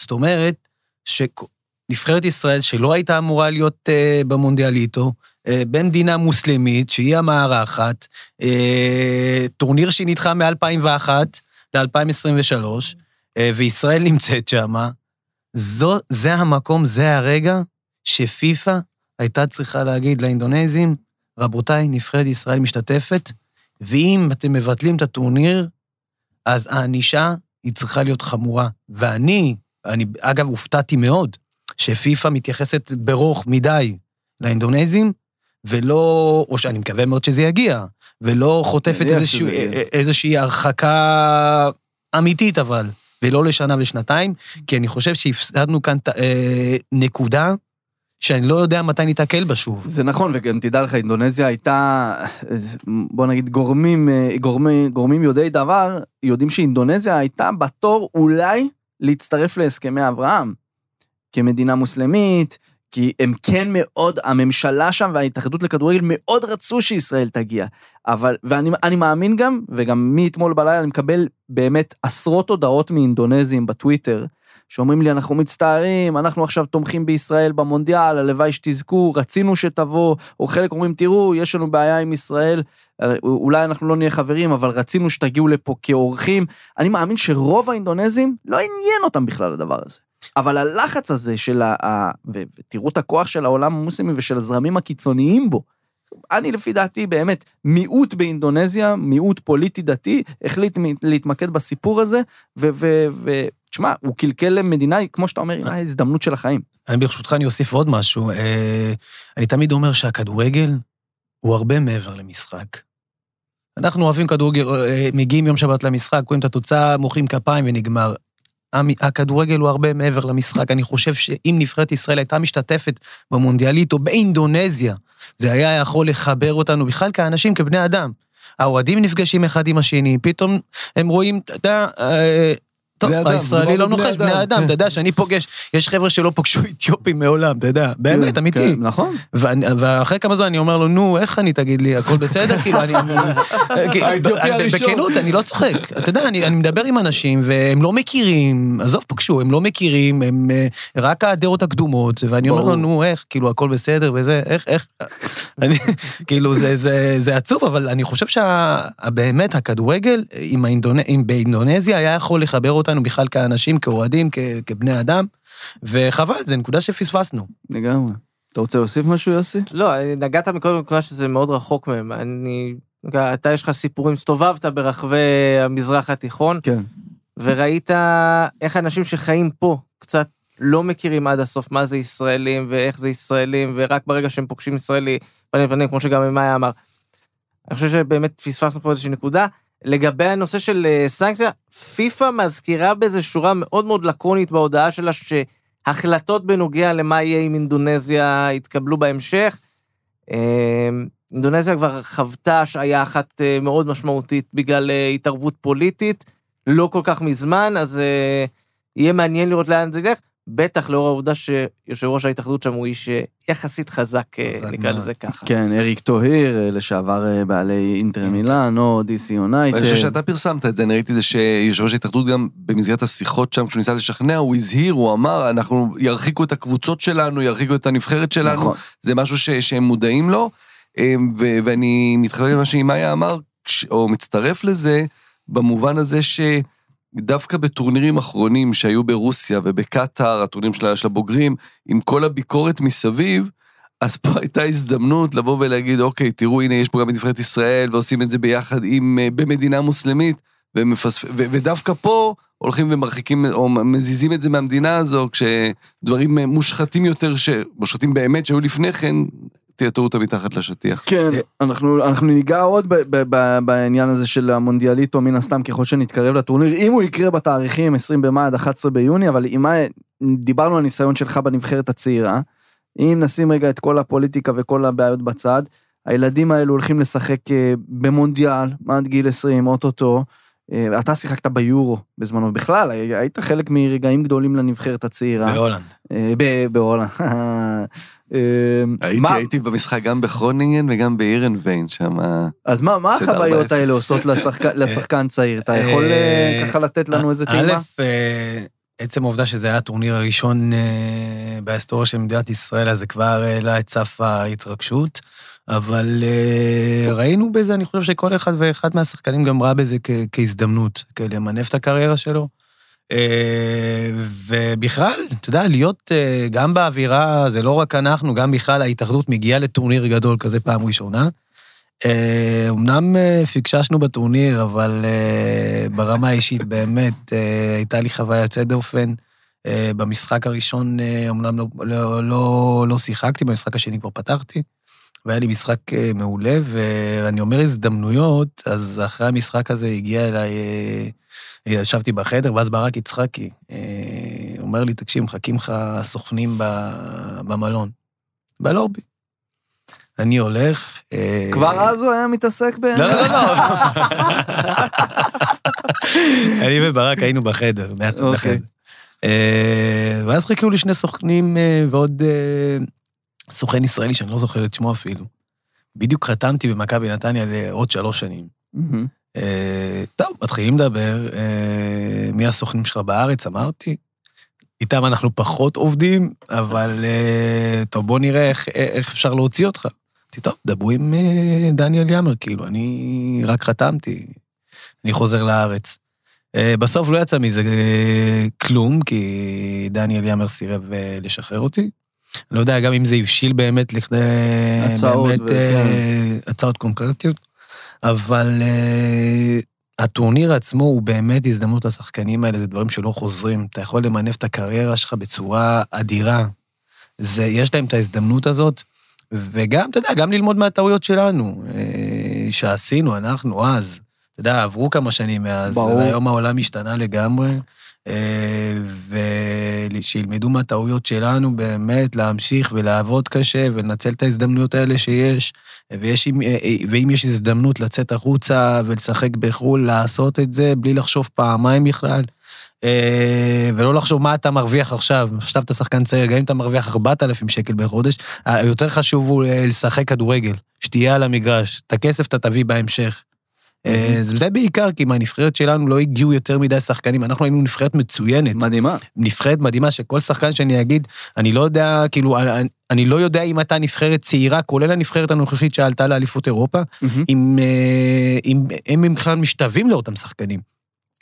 זאת אומרת, שנבחרת ישראל, שלא הייתה אמורה להיות uh, במונדיאליטו, uh, במדינה מוסלמית, שהיא המארחת, uh, טורניר שנדחה מ-2001 ל-2023, uh, וישראל נמצאת זו, זה המקום, זה הרגע שפיפ"א הייתה צריכה להגיד לאינדונזים, רבותיי, נבחרת ישראל משתתפת, ואם אתם מבטלים את הטורניר, אז הענישה היא צריכה להיות חמורה. ואני, אני אגב הופתעתי מאוד, שפיפ"א מתייחסת ברוך מדי לאינדונזים, ולא, או שאני מקווה מאוד שזה יגיע, ולא חוטפת איזושהי, שזה יגיע. איזושהי הרחקה אמיתית אבל, ולא לשנה ולשנתיים, כי אני חושב שהפסדנו כאן אה, נקודה שאני לא יודע מתי ניתקל בה שוב. זה נכון, וגם תדע לך, אינדונזיה הייתה, בוא נגיד, גורמים, גורמים, גורמים יודעי דבר, יודעים שאינדונזיה הייתה בתור אולי להצטרף להסכמי אברהם, כמדינה מוסלמית, כי הם כן מאוד, הממשלה שם וההתאחדות לכדורגל מאוד רצו שישראל תגיע. אבל, ואני אני מאמין גם, וגם מאתמול בלילה אני מקבל באמת עשרות הודעות מאינדונזים בטוויטר, שאומרים לי, אנחנו מצטערים, אנחנו עכשיו תומכים בישראל במונדיאל, הלוואי שתזכו, רצינו שתבוא, או חלק אומרים, תראו, יש לנו בעיה עם ישראל, אולי אנחנו לא נהיה חברים, אבל רצינו שתגיעו לפה כאורחים. אני מאמין שרוב האינדונזים, לא עניין אותם בכלל הדבר הזה. אבל הלחץ הזה של ה... ה ו- ותראו את הכוח של העולם המוסלמי ושל הזרמים הקיצוניים בו. אני לפי דעתי באמת מיעוט באינדונזיה, מיעוט פוליטי דתי, החליט להתמקד בסיפור הזה, ו... ו-, ו- תשמע, הוא קלקל למדינה, כמו שאתה אומר, היא ההזדמנות של החיים. אני ברשותך אני אוסיף עוד משהו. אה, אני תמיד אומר שהכדורגל הוא הרבה מעבר למשחק. אנחנו אוהבים כדורגל, אה, מגיעים יום שבת למשחק, רואים את התוצאה, מוחאים כפיים ונגמר. הכדורגל הוא הרבה מעבר למשחק. אני חושב שאם נבחרת ישראל הייתה משתתפת במונדיאלית או באינדונזיה, זה היה יכול לחבר אותנו בכלל כאנשים, כבני אדם. האוהדים נפגשים אחד עם השני, פתאום הם רואים, אתה יודע, אה, טוב, הישראלי לא נוחש, בני אדם. אתה יודע, שאני פוגש, יש חבר'ה שלא פגשו אתיופים מעולם, אתה יודע, באמת, אמיתי. כן, נכון. ואחרי כמה זמן אני אומר לו, נו, איך אני, תגיד לי, הכל בסדר? כאילו, אני... האתיופי הראשון. בכנות, אני לא צוחק. אתה יודע, אני מדבר עם אנשים, והם לא מכירים, עזוב, פגשו, הם לא מכירים, הם אה, רק הדעות הקדומות, ואני אומר לו. נו, איך, כאילו, הכל בסדר וזה, איך, איך... כאילו, זה- עצוב, אבל אני חושב שבאמת, הכדורגל עם- באינדונזיה היה יכול לחבר אותנו בכלל כאנשים, כאוהדים, כבני אדם, וחבל, זו נקודה שפספסנו. לגמרי. אתה רוצה להוסיף משהו, יוסי? לא, נגעת מקודם בנקודה שזה מאוד רחוק מהם. אני... אתה, יש לך סיפורים, הסתובבת ברחבי המזרח התיכון, כן. וראית איך אנשים שחיים פה קצת לא מכירים עד הסוף מה זה ישראלים ואיך זה ישראלים, ורק ברגע שהם פוגשים ישראלי פנים פנים, כמו שגם אמאי אמר. אני חושב שבאמת פספסנו פה איזושהי נקודה. לגבי הנושא של אה, סנקציה, פיפ"א מזכירה באיזו שורה מאוד מאוד לקונית בהודעה שלה, שהחלטות בנוגע למה יהיה עם אינדונזיה יתקבלו בהמשך. אה, אינדונזיה כבר חוותה השעיה אחת אה, מאוד משמעותית בגלל התערבות פוליטית, לא כל כך מזמן, אז יהיה מעניין לראות לאן זה ילך, בטח לאור העובדה שיושב ראש ההתאחדות שם הוא איש אה, יחסית חזק, אה, חזק נקרא מאוד. לזה ככה. כן, אריק טוהיר, אה, לשעבר בעלי אינטר מילאן, או DC יונייטד. אני חושב שאתה פרסמת את זה, אני ראיתי את זה שיושב ראש ההתאחדות גם במסגרת השיחות שם, כשהוא ניסה לשכנע, הוא הזהיר, הוא אמר, אנחנו ירחיקו את הקבוצות שלנו, ירחיקו את הנבחרת שלנו, נכון. זה משהו ש, שהם מודעים לו, ו, ואני מתחבר למה שאימאיה אמר, או מצטרף לזה, במובן הזה שדווקא בטורנירים אחרונים שהיו ברוסיה ובקטאר, הטורנירים של, הבוגרים, עם כל הביקורת מסביב, אז פה הייתה הזדמנות לבוא ולהגיד, אוקיי, תראו, הנה, יש פה גם את נבחרת ישראל, ועושים את זה ביחד עם, אה, במדינה מוסלמית, ומפספ... ו- ודווקא פה הולכים ומרחיקים, או מזיזים את זה מהמדינה הזו, כשדברים מושחתים יותר, ש... מושחתים באמת שהיו לפני כן, תיאטרו אותם מתחת לשטיח. כן, אנחנו, אנחנו ניגע עוד ב, ב, ב, בעניין הזה של המונדיאליטו, מן הסתם ככל שנתקרב לטורניר, אם הוא יקרה בתאריכים 20 במאי עד 11 ביוני, אבל אם מה, דיברנו על ניסיון שלך בנבחרת הצעירה, אם נשים רגע את כל הפוליטיקה וכל הבעיות בצד, הילדים האלו הולכים לשחק אה, במונדיאל, עד גיל 20, אוטוטו. אה, אתה שיחקת ביורו בזמנו, בכלל, היית חלק מרגעים גדולים לנבחרת הצעירה. בהולנד. אה, ב- בהולנד. אה, הייתי, מה- הייתי במשחק גם בכרונינגן וגם בהירנביין, שם... אז מה, החוויות האלה עושות לשחק- לשחקן צעיר? אתה יכול אה, אה, ככה לתת לנו איזה טעימה? א', אה, עצם העובדה שזה היה הטורניר הראשון אה, בהיסטוריה של מדינת ישראל, אז זה כבר העלה את סף ההתרגשות. אבל אה, ראינו בזה, אני חושב שכל אחד ואחד מהשחקנים גם ראה בזה כהזדמנות, כדי למנף את הקריירה שלו. אה, ובכלל, אתה יודע, להיות אה, גם באווירה, זה לא רק אנחנו, גם בכלל ההתאחדות מגיעה לטורניר גדול כזה פעם ראשונה. אה, אמנם פיקששנו בטורניר, אבל ברמה האישית באמת הייתה לי חוויה יוצאת דופן. במשחק הראשון אמנם לא, לא, לא, לא שיחקתי, במשחק השני כבר פתחתי, והיה לי משחק אה, מעולה, ואני אומר הזדמנויות, אז אחרי המשחק הזה הגיע אליי, אה, ישבתי בחדר, ואז ברק יצחקי אה, אומר לי, תקשיב, מחכים לך סוכנים במלון, בלובי. אני הולך... כבר אז הוא היה מתעסק ב... לא, לא, לא. אני וברק היינו בחדר, אוקיי. בחדר. אה, ואז חיכו לי שני סוכנים ועוד סוכן ישראלי שאני לא זוכר את שמו אפילו. בדיוק חתמתי במכבי נתניה לעוד שלוש שנים. אה, טוב, מתחילים לדבר, אה, מי הסוכנים שלך בארץ, אמרתי. איתם אנחנו פחות עובדים, אבל אה, טוב, בוא נראה איך, איך אפשר להוציא אותך. אמרתי, טוב, דברו עם דניאל יאמר, כאילו, אני רק חתמתי, אני חוזר לארץ. בסוף לא יצא מזה כלום, כי דניאל יאמר סירב לשחרר אותי. לא יודע גם אם זה הבשיל באמת לכדי... הצעות באמת, וכן. אה, הצעות קונקרטיות, אבל אה, הטורניר עצמו הוא באמת הזדמנות לשחקנים האלה, זה דברים שלא חוזרים. אתה יכול למנף את הקריירה שלך בצורה אדירה. זה, יש להם את ההזדמנות הזאת, וגם, אתה יודע, גם ללמוד מהטעויות שלנו, אה, שעשינו, אנחנו אז. אתה יודע, עברו כמה שנים מאז, ברור. והיום העולם השתנה לגמרי, אה, ושילמדו מהטעויות שלנו באמת להמשיך ולעבוד קשה ולנצל את ההזדמנויות האלה שיש, ויש, אה, אה, ואם יש הזדמנות לצאת החוצה ולשחק בחו"ל, לעשות את זה בלי לחשוב פעמיים בכלל. אה, ולא לחשוב מה אתה מרוויח עכשיו. עכשיו אתה שחקן צעיר, גם אם אתה מרוויח 4,000 שקל בחודש, היותר חשוב הוא אה, לשחק כדורגל, שתהיה על המגרש. את הכסף אתה תביא בהמשך. אה, זה בעיקר כי מהנבחרת שלנו לא הגיעו יותר מדי שחקנים, אנחנו היינו נבחרת מצוינת. מדהימה. נבחרת מדהימה שכל שחקן שאני אגיד, אני לא יודע, כאילו, אני, אני לא יודע אם הייתה נבחרת צעירה, כולל הנבחרת הנוכחית שעלתה לאליפות אירופה, מהמם. אם, אה, אם אם הם בכלל משתווים לאותם שחקנים.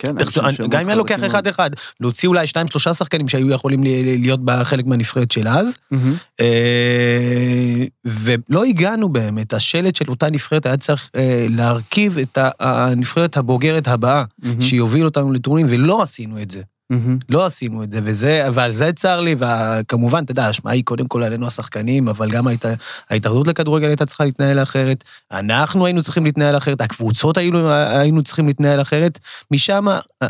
כן, גם אם אני לוקח אחד-אחד, להוציא אולי שתיים, שלושה שחקנים שהיו יכולים להיות בחלק מהנבחרת של אז. אה, ולא הגענו באמת, השלט של אותה נבחרת היה צריך אה, להרכיב את הנבחרת הבוגרת הבאה. שיוביל אותנו לטורניר, ולא עשינו את זה. מהמם. לא עשינו את זה, וזה, ועל זה צר לי, וכמובן, אתה יודע, האשמה היא קודם כל עלינו השחקנים, אבל גם ההת, ההתאחדות לכדורגל הייתה צריכה להתנהל אחרת, אנחנו היינו צריכים להתנהל אחרת, הקבוצות היינו, היינו צריכים להתנהל אחרת, משם אה,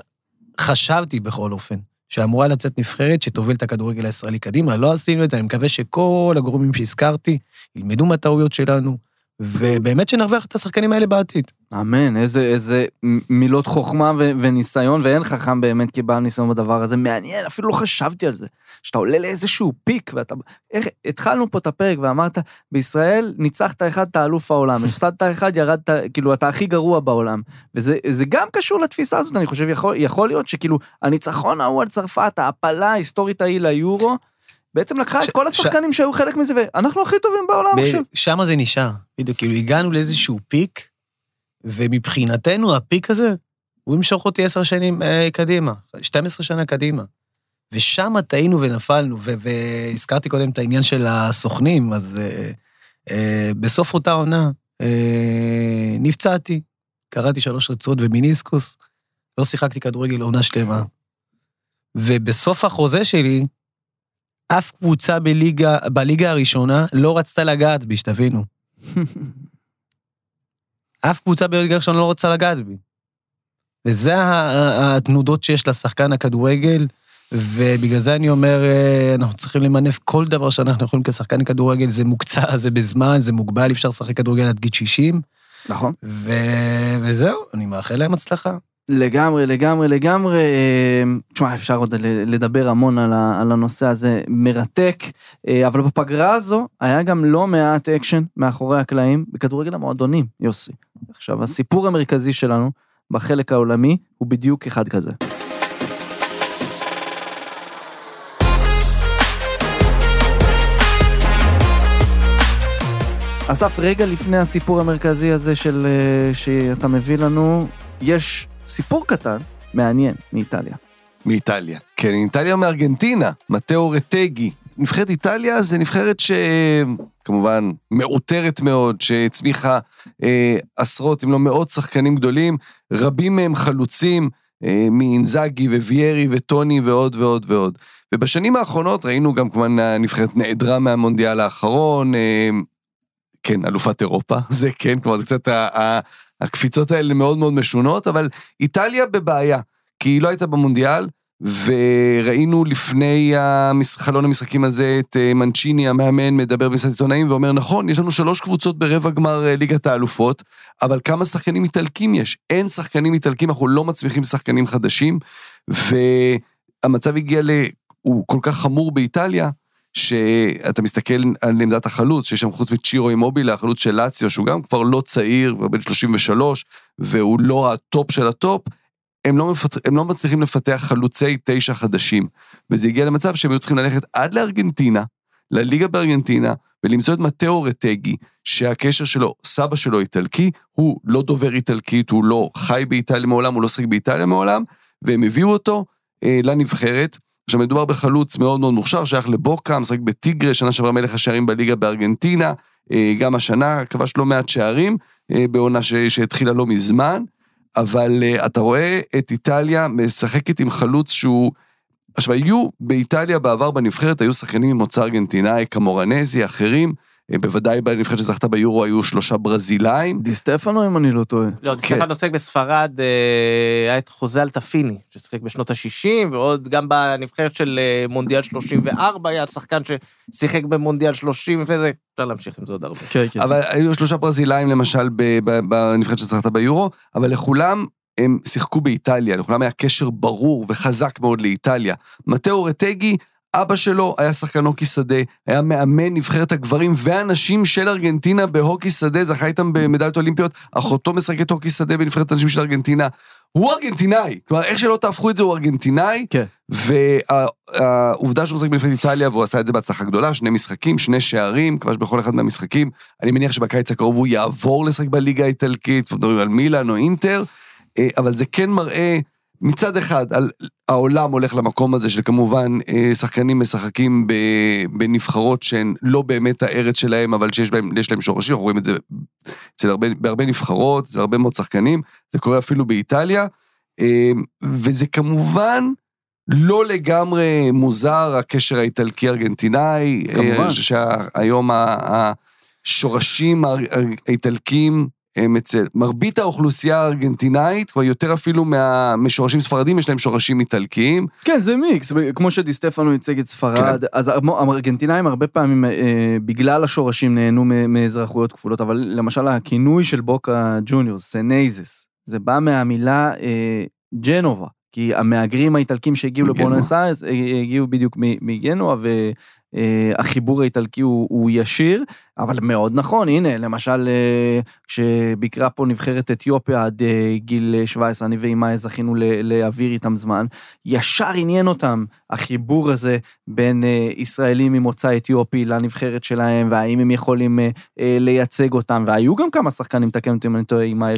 חשבתי בכל אופן. שאמורה לצאת נבחרת שתוביל את הכדורגל הישראלי קדימה, לא עשינו את זה, אני מקווה שכל הגורמים שהזכרתי ילמדו מהטעויות שלנו, ובאמת שנרוויח את השחקנים האלה בעתיד. אמן, איזה, איזה מילות חוכמה ו- וניסיון, ואין חכם באמת כבעל ניסיון בדבר הזה. מעניין, אפילו לא חשבתי על זה. שאתה עולה לאיזשהו פיק, ואתה... איך, התחלנו פה את הפרק ואמרת, בישראל ניצחת אחד, אתה אלוף העולם, הפסדת אחד, ירדת, כאילו, אתה הכי גרוע בעולם. וזה זה גם קשור לתפיסה הזאת, אני חושב, יכול, יכול להיות שכאילו, הניצחון ההוא על צרפת, ההעפלה ההיסטורית ההיא ליורו, בעצם לקחה ש- את כל ש- השחקנים שהיו חלק מזה, ואנחנו הכי טובים בעולם עכשיו. שם זה נשאר, בדיוק, כאילו הגענו לאיזשהו פיק, ומבחינתנו הפיק הזה, הוא ימשוך אותי עשר שנים אה, קדימה, 12 שנה קדימה. ושם טעינו ונפלנו, ו- והזכרתי קודם את העניין של הסוכנים, אז אה, אה, בסוף אותה עונה אה, נפצעתי, קראתי שלוש רצועות ומיניסקוס, לא שיחקתי כדורגל עונה שלמה. ובסוף החוזה שלי, אף קבוצה בליגה, בליגה הראשונה לא רצתה לגעת בי, שתבינו. אף קבוצה בליגה הראשונה לא רצה לגעת בי. וזה התנודות שיש לשחקן הכדורגל, ובגלל זה אני אומר, אה, אנחנו צריכים למנף כל דבר שאנחנו יכולים כשחקן כדורגל, זה מוקצע, זה בזמן, זה מוגבל, אפשר לשחק כדורגל עד גיל 60, נכון. ו... וזהו, אני מאחל להם הצלחה. לגמרי, לגמרי, לגמרי. אה, תשמע, אפשר עוד לדבר המון על הנושא הזה, מרתק, אה, אבל בפגרה הזו היה גם לא מעט אקשן מאחורי הקלעים בכדורגל המועדונים, יוסי. עכשיו, הסיפור המרכזי שלנו בחלק העולמי הוא בדיוק אחד כזה. אסף, רגע לפני הסיפור המרכזי הזה של, אה, שאתה מביא לנו, יש סיפור קטן, מעניין, מאיטליה. מאיטליה. כן, איטליה מארגנטינה, מתאו רטגי. נבחרת איטליה זה נבחרת שכמובן מעוטרת מאוד, שהצמיחה אה, עשרות אם לא מאות שחקנים גדולים, רבים מהם חלוצים, אה, מאינזאגי וויירי וטוני ועוד ועוד ועוד. ובשנים האחרונות ראינו גם כמובן הנבחרת נעדרה מהמונדיאל האחרון, אה, כן, אלופת אירופה, זה כן, כלומר זה קצת ה- ה- הקפיצות האלה מאוד מאוד משונות, אבל איטליה בבעיה, כי היא לא הייתה במונדיאל, וראינו לפני המש- חלון המשחקים הזה את אה, מנצ'יני המאמן מדבר במסיבת עיתונאים ואומר נכון יש לנו שלוש קבוצות ברבע גמר אה, ליגת האלופות אבל כמה שחקנים איטלקים יש? אין שחקנים איטלקים אנחנו לא מצמיחים שחקנים חדשים והמצב הגיע ל... הוא כל כך חמור באיטליה שאתה מסתכל על עמדת החלוץ שיש שם חוץ מצ'ירו אימובילה החלוץ של לאציו שהוא גם כבר לא צעיר הוא בן 33 והוא לא ה top של ה top הם לא, מפת... הם לא מצליחים לפתח חלוצי תשע חדשים. וזה הגיע למצב שהם היו צריכים ללכת עד לארגנטינה, לליגה בארגנטינה, ולמצוא את מתאו רטגי, שהקשר שלו, סבא שלו איטלקי, הוא לא דובר איטלקית, הוא לא חי באיטליה מעולם, הוא לא שיחק באיטליה מעולם, והם הביאו אותו אה, לנבחרת. עכשיו מדובר בחלוץ מאוד מאוד מוכשר, שייך לבוקה, משחק בטיגרה, שנה שעברה מלך השערים בליגה בארגנטינה, אה, גם השנה כבש לא מעט שערים, אה, בעונה. שהתחילה לא מזמן. אבל uh, אתה רואה את איטליה משחקת עם חלוץ שהוא... עכשיו, היו באיטליה בעבר בנבחרת, היו שחקנים ממוצא ארגנטינאי, קמורנזי, אחרים, בוודאי בנבחרת שזכתה ביורו היו שלושה ברזילאים. די סטפנו, אם אני לא טועה. לא, כן. סטפן עוסק בספרד, אה, היה את חוזה אלטפיני, ששיחק בשנות ה-60, ועוד גם בנבחרת של אה, מונדיאל 34 היה שחקן ששיחק במונדיאל 30, וזה, אפשר להמשיך עם זה עוד הרבה. כן, כן. אבל היו שלושה ברזילאים למשל בנבחרת שזכתה ביורו, אבל לכולם הם שיחקו באיטליה, לכולם היה קשר ברור וחזק מאוד לאיטליה. מתאו רטגי, אבא שלו היה שחקן הוקי שדה, היה מאמן נבחרת הגברים והנשים של ארגנטינה בהוקי שדה, זכה איתם במדליות אולימפיות, אחותו משחקת הוקי שדה בנבחרת הנשים של ארגנטינה. הוא ארגנטינאי, כלומר איך שלא תהפכו את זה הוא ארגנטינאי, כן. והעובדה שהוא משחק בנבחרת איטליה והוא עשה את זה בהצלחה גדולה, שני משחקים, שני שערים, כבש בכל אחד מהמשחקים, אני מניח שבקיץ הקרוב הוא יעבור לשחק בליגה האיטלקית, מדברים על מילאן או אינטר, אה, אבל זה כן מראה מצד אחד על העולם הולך למקום הזה של כמובן אה, שחקנים משחקים בנבחרות שהן לא באמת הארץ שלהם, אבל שיש בהם, יש להם שורשים, אנחנו רואים את זה אצל הרבה, בהרבה נבחרות, אצל הרבה מאוד שחקנים, זה קורה אפילו באיטליה, אה, וזה כמובן לא לגמרי מוזר הקשר האיטלקי-ארגנטינאי, כמובן. אה, שהיום ה- השורשים הא- האיטלקים הם אצל מרבית האוכלוסייה הארגנטינאית, כבר יותר אפילו מה- משורשים ספרדים, יש להם שורשים איטלקיים. כן, זה מיקס, כמו שדי סטפנו ייצג את ספרד, אז המו- הארגנטינאים הרבה פעמים, אה, בגלל השורשים נהנו מאזרחויות כפולות, אבל למשל הכינוי של בוקה ג'וניור, סנייזס, זה בא מהמילה אה, ג'נובה, כי המהגרים האיטלקים שהגיעו. לבונוס איירס אה, הגיעו בדיוק מגנואה, והחיבור האיטלקי הוא, הוא ישיר, אבל מאוד נכון, הנה, למשל, אה, כשביקרה פה נבחרת אתיופיה עד אה, גיל 17, אני ואימאי זכינו להעביר איתם זמן, ישר עניין אותם החיבור הזה בין אה, ישראלים ממוצא אתיופי לנבחרת שלהם, והאם הם יכולים אה, אה, לייצג אותם, והיו גם כמה שחקנים, תקן אותי אם אני טועה, אימאי.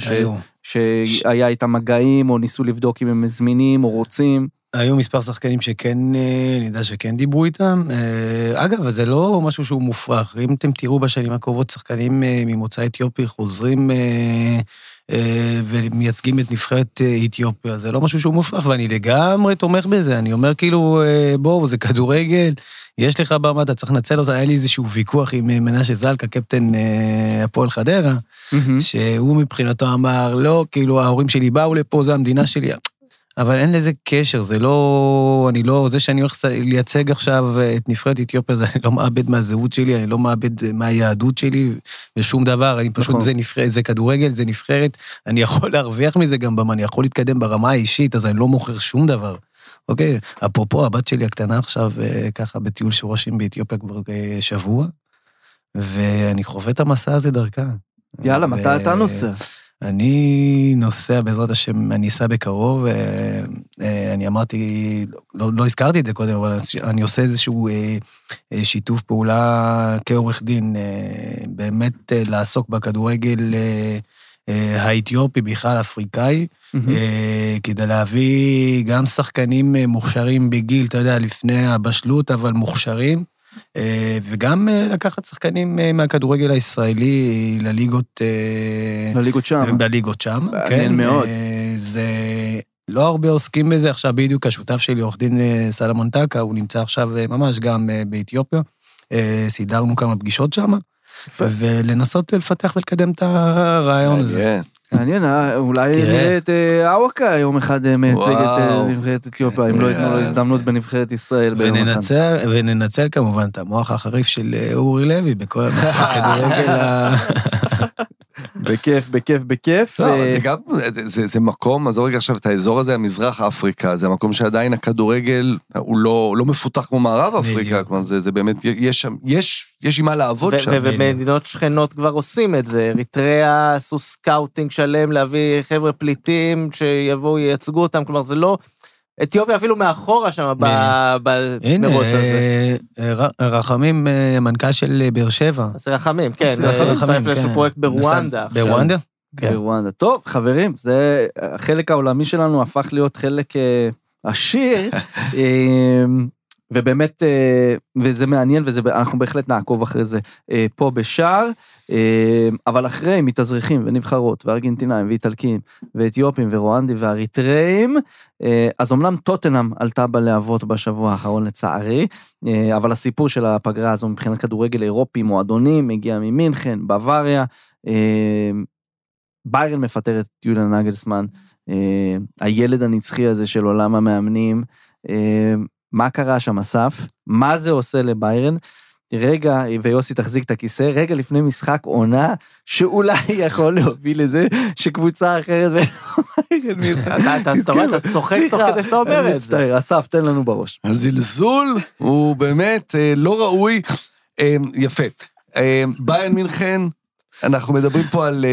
שהיה איתם מגעים, או ניסו לבדוק אם הם זמינים או רוצים. היו מספר שחקנים שכן, אה, אני יודע שכן דיברו איתם. אה, אגב, זה לא משהו שהוא מופרך. אם אתם תראו בשנים הקרובות, שחקנים אה, ממוצא אתיופי חוזרים ומייצגים את נבחרת אתיופיה, זה לא משהו שהוא מופרך, ואני לגמרי תומך בזה. אני אומר כאילו, בואו, זה כדורגל, יש לך במה, אתה צריך לנצל אותה. היה לי איזשהו ויכוח עם מנשה זלקה, קפטן הפועל חדרה, שהוא מבחינתו אמר, לא, כאילו, ההורים שלי באו לפה, זו המדינה שלי. אבל אין לזה קשר, זה לא... אני לא... זה שאני הולך לייצג עכשיו את נבחרת אתיופיה, זה אני לא מאבד מהזהות שלי, אני לא מאבד מהיהדות שלי ושום דבר, אני פשוט, נכון. זה נבחרת, זה כדורגל, זה נבחרת, אני יכול להרוויח מזה גם, במה, אני יכול להתקדם ברמה האישית, אז אני לא מוכר שום דבר. אוקיי, אפרופו, הבת שלי הקטנה עכשיו, אה, ככה בטיול שורשים באתיופיה כבר אה, שבוע, ואני חווה את המסע הזה דרכה. יאללה, ו- מתי אתה נוסע? אני נוסע בעזרת השם, אני אסע בקרוב. אה, אה, אני אמרתי, לא, לא הזכרתי את זה קודם, אבל אני עושה איזשהו אה, שיתוף פעולה כעורך דין, באמת לעסוק בכדורגל האתיופי, בכלל אפריקאי, אה, כדי להביא גם שחקנים מוכשרים בגיל, אתה יודע, לפני הבשלות, אבל מוכשרים. אה, וגם אה, לקחת שחקנים אה, מהכדורגל הישראלי לליגות לליגות שם. בליגות שם, מעניין כן. מאוד. אה, זה... לא הרבה עוסקים בזה, עכשיו בדיוק השותף שלי, עורך דין סלמון טקה, הוא נמצא עכשיו ממש גם באתיופיה. סידרנו כמה פגישות שם, ולנסות לפתח ולקדם את הרעיון הזה. מעניין. אה, אולי. נראה את אה, אווקה יום אחד אה, מייצג את. נבחרת אתיופיה, אם לא ייתנו לו. הזדמנות בנבחרת ישראל ביום אחד. וננצל, כמובן את המוח החריף של אורי לוי בכל הנושא הכדורגל ה... בכיף, בכיף, בכיף. לא, אבל אה, זה גם, זה, זה מקום, עזוב רגע עכשיו את האזור הזה, המזרח אפריקה, זה המקום שעדיין הכדורגל הוא לא, לא מפותח כמו מערב אפריקה. כלומר זה, זה באמת, יש שם, יש, יש עם מה לעבוד שם. ו- ומדינות שכנות כבר עושים את זה. אריתריאה עשו scouting שלם להביא חבר'ה פליטים שיבואו, ייצגו אותם, כלומר זה לא... אתיופיה אפילו מאחורה שם במרוץ הזה. אה, רחמים, אה, מנכ"ל של אה, באר שבע. אז רחמים, כן, אז רחמים, הצטרף לאיזשהו כן. פרויקט ברואנדה. ברואנדה? כן. ברואנדה. טוב, חברים, זה, החלק העולמי שלנו הפך להיות חלק עשיר, ובאמת, אה, וזה מעניין, ואנחנו בהחלט נעקוב אחרי זה אה, פה בשער, אה, אבל אחרי מתאזרחים ונבחרות, וארגנטינאים, ואיטלקים, ואתיופים, ורואנדים, ואריתראים, אז אמנם טוטנאם עלתה בלהבות בשבוע האחרון לצערי, אבל הסיפור של הפגרה הזו מבחינת כדורגל אירופי, מועדונים, מגיע ממינכן, בוואריה, ביירן מפטר את יוליה נגלסמן, הילד הנצחי הזה של עולם המאמנים. מה קרה שם, אסף? מה זה עושה לביירן? רגע, ויוסי תחזיק את הכיסא, רגע לפני משחק עונה, שאולי יכול להוביל לזה שקבוצה אחרת מינכן. אתה- צוחק תוך כדי שאתה אומר את זה. מצטער, אסף, תן לנו בראש. הזלזול הוא באמת אה, לא ראוי. אה, יפה. אה, ביירן מינכן, אנחנו מדברים פה על,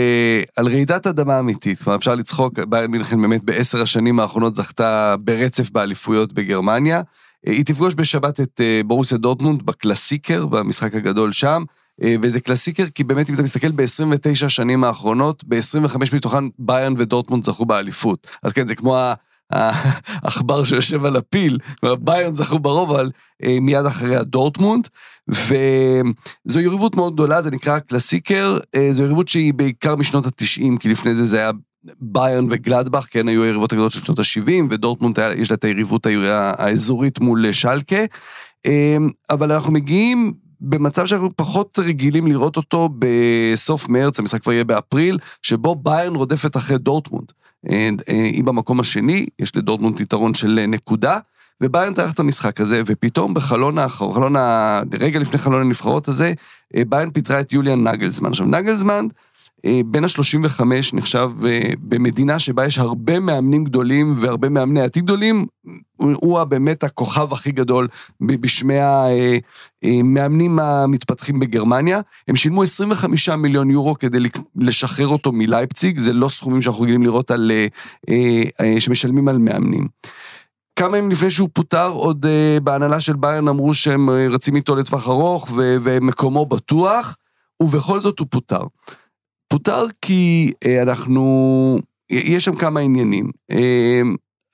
על רעידת אדמה אמיתית. כלומר, אפשר לצחוק, ביירן מינכן באמת בעשר השנים האחרונות זכתה ברצף באליפויות בגרמניה. אה, היא תפגוש בשבת את אה, בורוסיה דורטמונד בקלאסיקר, במשחק הגדול שם. אה, וזה קלאסיקר כי באמת אם אתה מסתכל ב-29 השנים האחרונות, ב-25 מתוכן ביירן ודורטמונד זכו באליפות. אז כן, זה כמו העכבר שיושב על הפיל, ביירן זכו ברוב, אבל מיד אחרי הדורטמונד, וזו יריבות מאוד גדולה, זה נקרא קלאסיקר, זו יריבות שהיא בעיקר משנות ה-90, כי לפני זה זה היה ביירן וגלדבך, כן, היו היריבות הגדולות של שנות ה-70, ודורטמונד יש לה את היריבות האזורית מול שלקה, אה, אבל אנחנו מגיעים במצב שאנחנו פחות רגילים לראות אותו בסוף מרץ, המשחק כבר יהיה באפריל, שבו ביירן רודפת אחרי דורטמונד. אה, אה, היא במקום השני, יש לדורטמונד יתרון של אה, נקודה, וביירן תארח את המשחק הזה, ופתאום בחלון האחרון, חלון ה... רגע לפני חלון הנבחרות הזה, אה, ביירן פיטרה את יוליאן נגלזמן. עכשיו, נגלזמן, אה, בין ה-35 נחשב אה, במדינה שבה יש הרבה מאמנים גדולים והרבה מאמני עתיד גדולים, הוא, באמת הכוכב הכי גדול בשמי המאמנים המתפתחים בגרמניה. הם שילמו 25 מיליון יורו כדי לשחרר אותו מלייפציג, זה לא סכומים שאנחנו רגילים לראות על, אה, אה, אה, שמשלמים על מאמנים. כמה ימים לפני שהוא פוטר, עוד אה, בהנהלה של ביירן אמרו שהם אה, רצים איתו לטווח ארוך ומקומו בטוח, ובכל זאת הוא פוטר. פוטר כי אה, אנחנו, יש שם כמה עניינים. אה,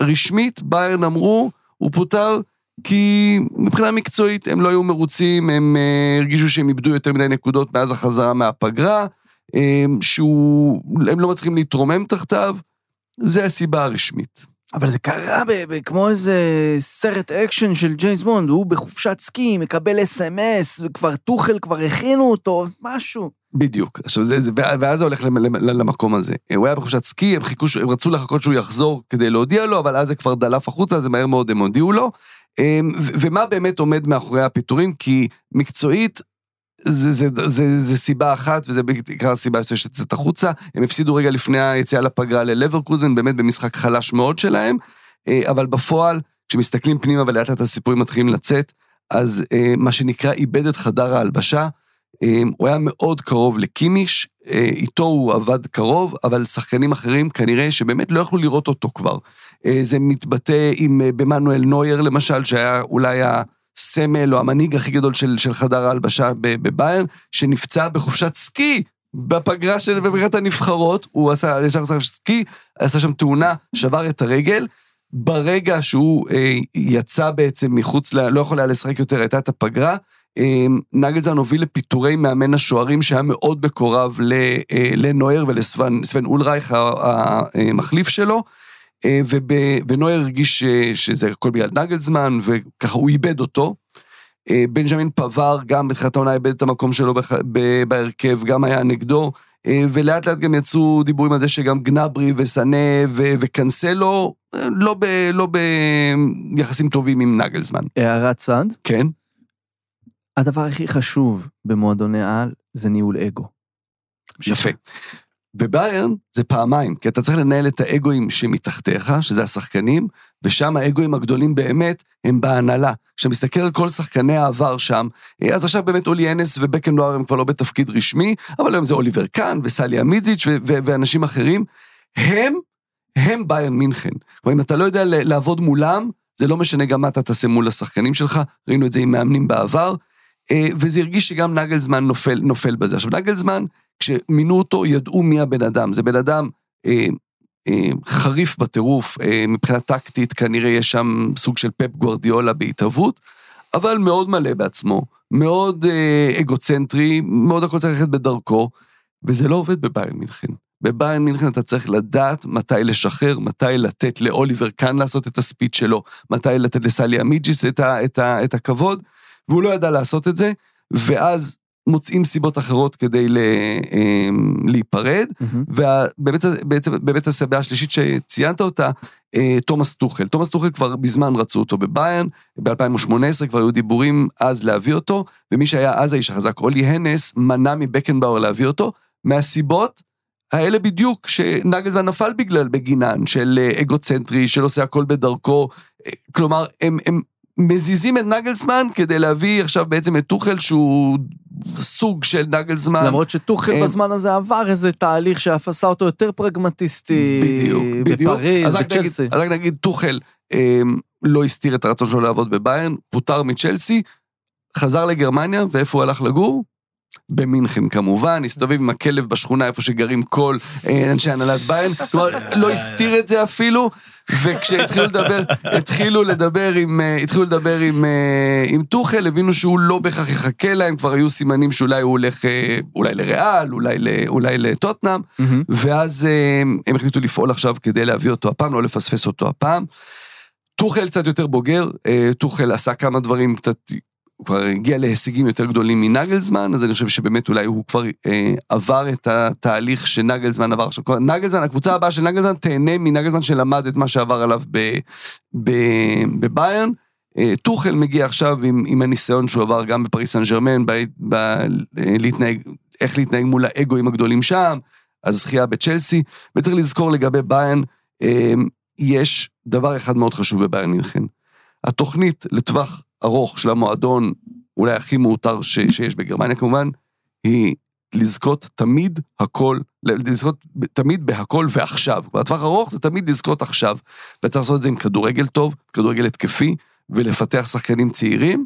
רשמית, ביירן אמרו, הוא פוטר כי מבחינה מקצועית הם לא היו מרוצים, הם uh, הרגישו שהם איבדו יותר מדי נקודות מאז החזרה מהפגרה, אמ, שהם לא מצליחים להתרומם תחתיו, זה הסיבה הרשמית. אבל זה קרה כמו איזה סרט אקשן של ג'יימס בונד, הוא בחופשת סקי, מקבל אס.אם.אס, וכבר טוחל כבר הכינו אותו, משהו. בדיוק. עכשיו, זה, זה, ואז זה הולך למ- למ- למקום הזה. הוא היה בחופשת סקי, הם, חיכו, הם רצו לחכות שהוא יחזור כדי להודיע לו, אבל אז זה כבר דלף החוצה, אז מהר מאוד הם הודיעו לו. אמ, ומה באמת עומד מאחורי הפיטורים? כי מקצועית, זה, זה, זה, זה, סיבה אחת, וזה בעיקר הסיבה שיוצאת החוצה. הם הפסידו רגע לפני היציאה לפגרה ללברקוזן, באמת במשחק חלש מאוד שלהם, אה, אבל בפועל, כשמסתכלים פנימה ולאט לאט הסיפורים מתחילים לצאת, אז אה, מה שנקרא איבד את חדר ההלבשה. אה, הוא היה מאוד קרוב לקימיש, איתו הוא עבד קרוב, אבל שחקנים אחרים כנראה שבאמת לא יכלו לראות אותו כבר. זה מתבטא עם במנואל נוייר למשל, שהיה אולי הסמל או המנהיג הכי גדול של, של חדר ההלבשה בביירן, שנפצע בחופשת סקי בפגרה של בפגרת הנבחרות, הוא עשה, ישר עשה סקי, עשה שם תאונה, שבר את הרגל. ברגע שהוא אה, יצא בעצם מחוץ, ל, לא יכול היה לשחק יותר, הייתה את הפגרה, אה, נגלזן הוביל לפיטורי מאמן השוערים שהיה מאוד מקורב אה, לנויר ולסוון סוון אולרייך, המחליף שלו. אה, ונויר הרגיש ש- שזה הכל בגלל נגלזמן, וככה הוא איבד אותו. אה, בנג'מין פבר גם בתחילת העונה איבד את המקום שלו בהרכב, גם היה נגדו, אה, ולאט לאט גם יצאו דיבורים על זה שגם גנברי וסנה ו- וקנסלו לא, ב, לא ביחסים טובים עם נגלזמן. הערת צד, כן? הדבר הכי חשוב במועדוני על זה ניהול אגו. יפה. בביירן זה פעמיים, כי אתה צריך לנהל את האגואים שמתחתיך, שזה השחקנים, ושם האגואים הגדולים באמת הם בהנהלה. כשאתה מסתכל על כל שחקני העבר שם, אה, אז עכשיו באמת אולי אנס ובקנבאואר הם כבר לא בתפקיד רשמי, אבל היום זה אוליבר קאן וסליה מיזיץ' ו- ו- ואנשים אחרים. הם, הם ביירן מינכן. כלומר, אם אתה לא יודע לעבוד מולם, זה לא משנה גם מה אתה תעשה מול השחקנים שלך, ראינו את זה עם מאמנים בעבר, אה, וזה הרגיש שגם נגלזמן נופל, נופל בזה. עכשיו, נגלזמן, כשמינו אותו, ידעו מי הבן אדם. זה בן אדם אה, אה, חריף בטירוף, אה, מבחינה טקטית, כנראה יש שם סוג של פפ גוורדיולה בהתהוות, אבל מאוד מלא בעצמו, מאוד אה, אגוצנטרי, מאוד הכל צריך ללכת בדרכו, וזה לא עובד בביירן מינכן. בביירן מינכן אתה צריך לדעת מתי לשחרר, מתי לתת לאוליבר קאן לעשות את הספיץ' שלו, מתי לתת לסליחמידז'יץ' את, ה, את, את הכבוד, והוא לא ידע לעשות את זה, ואז מוצאים סיבות אחרות כדי ל, אה, להיפרד, ובאמת בעצם, באמת הסיבה השלישית שציינת אותה, אה, תומאס טוחל. תומאס טוחל כבר בזמן רצו אותו בביירן, ב-2018 כבר היו דיבורים אז להביא אותו, ומי שהיה אז האיש החזק, אולי הנס, מנע מבקנבאואר להביא אותו, מהסיבות האלה בדיוק שנגלסמן נפל בגלל בגינן, של אה, אגוצנטרי, של עושה הכל בדרכו, אה, כלומר, הם, הם מזיזים את נגלסמן כדי להביא עכשיו בעצם את טוחל שהוא סוג של נגלסמן. למרות שטוחל אה, בזמן הזה עבר איזה תהליך שאף עשה אותו יותר פרגמטיסטי. בדיוק, בדיוק. בפריז, בצ'לסי. אז רק נגיד, טוחל אה, לא הסתיר את הרצון שלו לעבוד בביירן, פוטר מצ'לסי, חזר לגרמניה, ואיפה הוא הלך לגור? במינכן כמובן, הסתובב עם הכלב בשכונה איפה שגרים כל אה, אנשי הנהלת ביירן, כלומר לא הסתיר את זה אפילו, וכשהתחילו לדבר, התחילו לדבר עם, אה, התחילו לדבר עם, אה, עם טוחל, הבינו שהוא לא בהכרח יחכה להם, כבר היו סימנים שאולי הוא הולך, אולי לריאל, אולי, אולי לטוטנאם. ואז אה, הם החליטו לפעול עכשיו כדי להביא אותו הפעם, לא לפספס אותו הפעם. טוחל קצת יותר בוגר, טוחל עשה כמה דברים קצת, הוא כבר הגיע להישגים יותר גדולים מנגלזמן, אז אני חושב שבאמת אולי הוא כבר אה, עבר את התהליך שנגלזמן עבר. עכשיו נגלזמן, הקבוצה הבאה של נגלזמן תהנה מנגלזמן שלמד את מה שעבר עליו בביירן. אה, טוחל מגיע עכשיו עם, עם הניסיון שהוא עבר גם בפריס סן ג'רמן, ב, ב, להתנהג, איך להתנהג מול האגואים הגדולים שם, הזכייה בצ'לסי, וצריך לזכור לגבי ביירן, אה, יש דבר אחד מאוד חשוב בביירן מינכן. התוכנית לטווח ארוך של המועדון, אולי הכי מעוטר ש, שיש בגרמניה כמובן, היא לזכות תמיד הכל, לזכות תמיד בהכל ועכשיו. בטווח ארוך זה תמיד לזכות עכשיו. ואתה לעשות את זה עם כדורגל טוב, כדורגל התקפי, ולפתח שחקנים צעירים,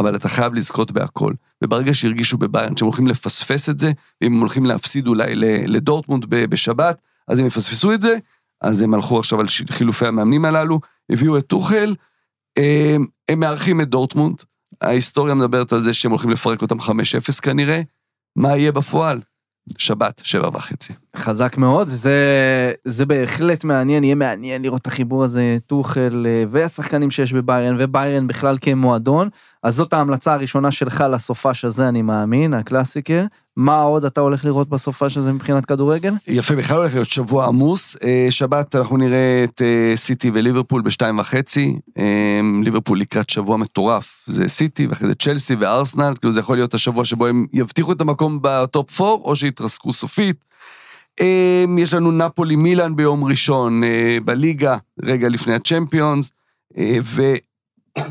אבל אתה חייב לזכות בהכל. וברגע שהרגישו בביירן שהם הולכים לפספס את זה, ואם הם הולכים להפסיד אולי לדורטמונד בשבת, אז הם יפספסו את זה, אז הם הלכו עכשיו על חילופי המאמנים הללו, הביאו את טוחל, אה, הם מארחים את דורטמונד, ההיסטוריה מדברת על זה שהם הולכים לפרק אותם 5-0 כנראה. מה יהיה בפועל? שבת, שבע וחצי. חזק מאוד, זה, זה בהחלט מעניין, יהיה מעניין לראות את החיבור הזה, טוחל אה, והשחקנים שיש בביירן, וביירן בכלל כמועדון. אז זאת ההמלצה הראשונה שלך לסופש הזה, אני מאמין, הקלאסיקר. מה עוד אתה הולך לראות בסופש הזה מבחינת כדורגל? יפה, בכלל הולך להיות שבוע עמוס. אה, שבת אנחנו נראה את אה, סיטי וליברפול בשתיים וחצי. ליברפול לקראת שבוע מטורף. זה סיטי ואחרי זה צ'לסי וארסנל, כאילו זה יכול להיות השבוע שבו הם יבטיחו את המקום בטופ 4, או שיתרסקו סופית. יש לנו נפולי מילאן ביום ראשון בליגה, רגע לפני הצ'מפיונס. ו...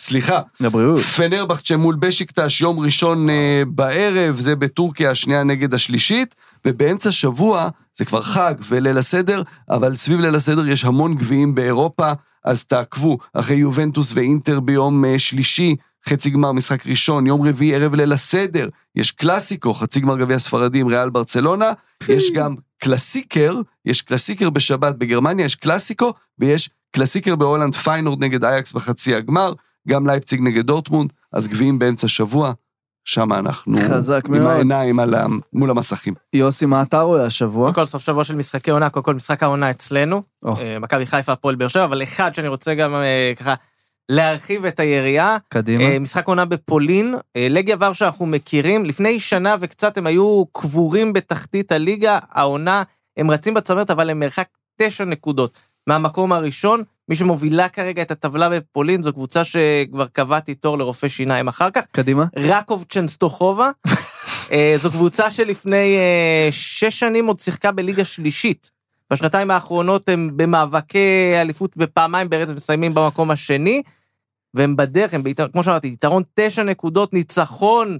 סליחה. לבריאות. פנרבכצ'ה מול בשיקטש, יום ראשון אה, בערב, זה בטורקיה, השנייה נגד השלישית, ובאמצע שבוע, זה כבר חג וליל הסדר, אבל סביב ליל הסדר יש המון גביעים באירופה, אז תעקבו, אחרי יובנטוס ואינטר ביום אה, שלישי, חצי גמר משחק ראשון, יום רביעי ערב ליל הסדר, יש קלאסיקו, חצי גמר גביע הספרדים, ריאל ברצלונה, יש גם קלאסיקר, יש קלאסיקר בשבת בגרמניה, יש קלאסיקו, ויש קלאסיקר בהולנד, פיינורד נגד אייקס בחצי הגמר. גם לייפציג נגד דורטמונד, אז גביעים באמצע שבוע, שם אנחנו חזק עם מאוד. העיניים על ה... מול המסכים. יוסי, מה אתה רואה השבוע? קודם כל סוף שבוע של משחקי עונה, קודם כל משחק העונה אצלנו. אה, מכבי חיפה, הפועל באר שבע, אבל אחד שאני רוצה גם אה, ככה להרחיב את היריעה, קדימה. אה, משחק עונה בפולין, אה, לגיה ורשה אנחנו מכירים, לפני שנה וקצת הם היו קבורים בתחתית הליגה, העונה, הם רצים בצמרת, אבל הם מרחק תשע נקודות מהמקום הראשון. מי שמובילה כרגע את הטבלה בפולין זו קבוצה שכבר קבעתי תור לרופא שיניים אחר כך, קדימה. רקוב צ'נסטוכובה. אה, זו קבוצה שלפני שש שנים עוד שיחקה בליגה שלישית. בשנתיים האחרונות הם במאבקי אליפות ופעמיים ברצף מסיימים במקום השני, והם בדרך, הם ביתרון, כמו שאמרתי, יתרון תשע נקודות, ניצחון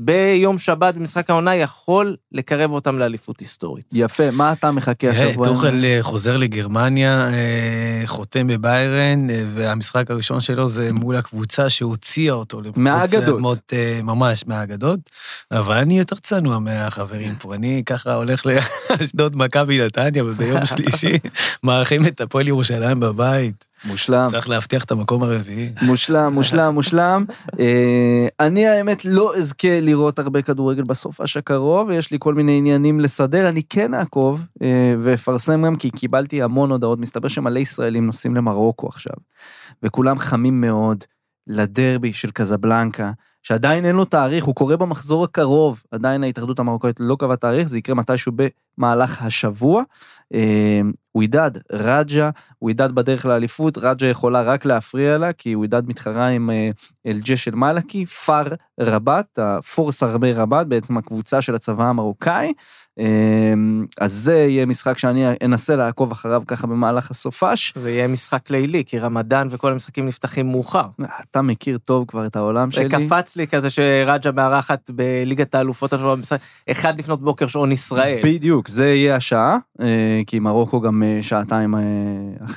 ביום שבת במשחק העונה יכול לקרב אותם לאליפות היסטורית. יפה, מה אתה מחכה תראה, השבוע? טוחל אה, חוזר לגרמניה, אה, חותם בביירן, אה, והמשחק הראשון שלו זה מול הקבוצה שהוציאה אותו. מהאגדות. ממש, מהאגדות. אבל אני יותר צנוע מהחברים פה. אני ככה הולך לאשדוד מכבי נתניה, וביום שלישי מארחים את הפועל ירושלים בבית. מושלם. צריך להבטיח את המקום הרביעי. מושלם, מושלם, מושלם. אה, אני האמת לא אזכה לראות הרבה כדורגל בסופש הקרוב, יש לי כל מיני עניינים לסדר, אני כן אעקוב אה, ואפרסם גם כי קיבלתי המון הודעות, מסתבר שמלא ישראלים נוסעים למרוקו עכשיו, וכולם חמים מאוד לדרבי של קזבלנקה, שעדיין אין לו תאריך, הוא קורה במחזור הקרוב, עדיין ההתאחדות המרוקאית לא קבעה תאריך, זה יקרה מתישהו במהלך השבוע. אה, ווידד, רג'ה, ווידד בדרך לאליפות, רג'ה יכולה רק להפריע לה, כי ווידד מתחרה עם אה, אל-ג'ה של מלאקי, פאר רבת, הפורס ארמי רבת, בעצם הקבוצה של הצבא המרוקאי. אה, אז זה יהיה משחק שאני אנסה לעקוב אחריו ככה במהלך הסופש. זה יהיה משחק לילי, כי רמדאן וכל המשחקים נפתחים מאוחר. אתה מכיר טוב כבר את העולם שלי. קפץ לי כזה שרג'ה מארחת בליגת האלופות השבוע, אחד לפנות בוקר שעון ישראל. בדיוק, זה יהיה השעה, אה, כי מרוקו גם אה, שעתיים אה,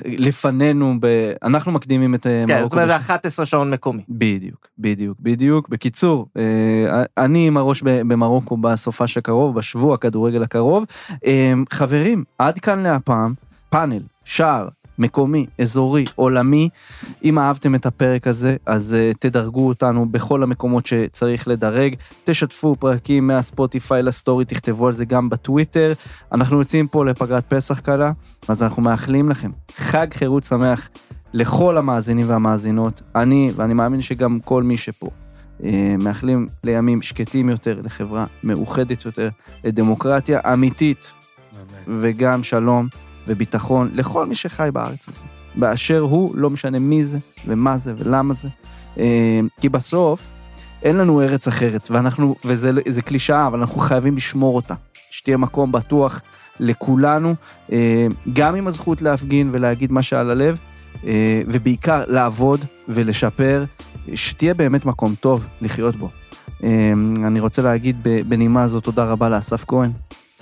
לפנינו, ב... אנחנו מקדימים את אה, כן, מרוקו. זאת אומרת, זה בש- 11 שעון מקומי. בדיוק, בדיוק, בדיוק. בקיצור, אה, אני עם הראש במרוקו בסופש הקרוב, בשבוע הכדורגל הקרוב. אה, חברים, עד כאן להפעם, פאנל, שער, מקומי, אזורי, עולמי. אם אהבתם את הפרק הזה, אז uh, תדרגו אותנו בכל המקומות שצריך לדרג. תשתפו פרקים מהספוטיפיי לסטורי, תכתבו על זה גם בטוויטר. אנחנו יוצאים פה לפגרת פסח קלה, אז אנחנו מאחלים לכם חג חירות שמח לכל המאזינים והמאזינות. אני, ואני מאמין שגם כל מי שפה, מאחלים לימים שקטים יותר, לחברה מאוחדת יותר, לדמוקרטיה אמיתית, וגם שלום וביטחון לכל מי שחי בארץ הזו. באשר הוא, לא משנה מי זה ומה זה ולמה זה. אה, כי בסוף, אין לנו ארץ אחרת, ואנחנו, וזה זה קלישאה, אבל אנחנו חייבים לשמור אותה. שתהיה מקום בטוח לכולנו, אה, גם עם הזכות להפגין ולהגיד מה שעל הלב, אה, ובעיקר לעבוד ולשפר, שתהיה באמת מקום טוב לחיות בו. אה, אני רוצה להגיד בנימה זו תודה רבה לאסף כהן,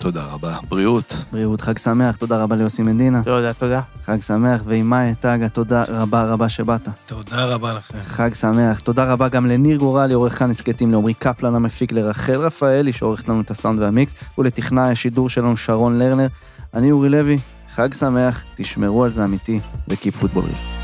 תודה רבה. בריאות. בריאות, חג שמח, תודה רבה ליוסי מדינה, תודה, תודה. חג שמח, ועם מאי טאגה, תודה רבה רבה שבאת. תודה רבה לכם. חג שמח. תודה רבה גם לניר גורלי, עורך כאן הסכתים, לעמרי קפלן המפיק, לרחל רפאלי, שעורכת לנו את הסאונד והמיקס, ולטכנאי השידור שלנו שרון לרנר. אני אורי לוי, חג שמח, תשמרו על זה אמיתי, וקיפ פוטבול ריל.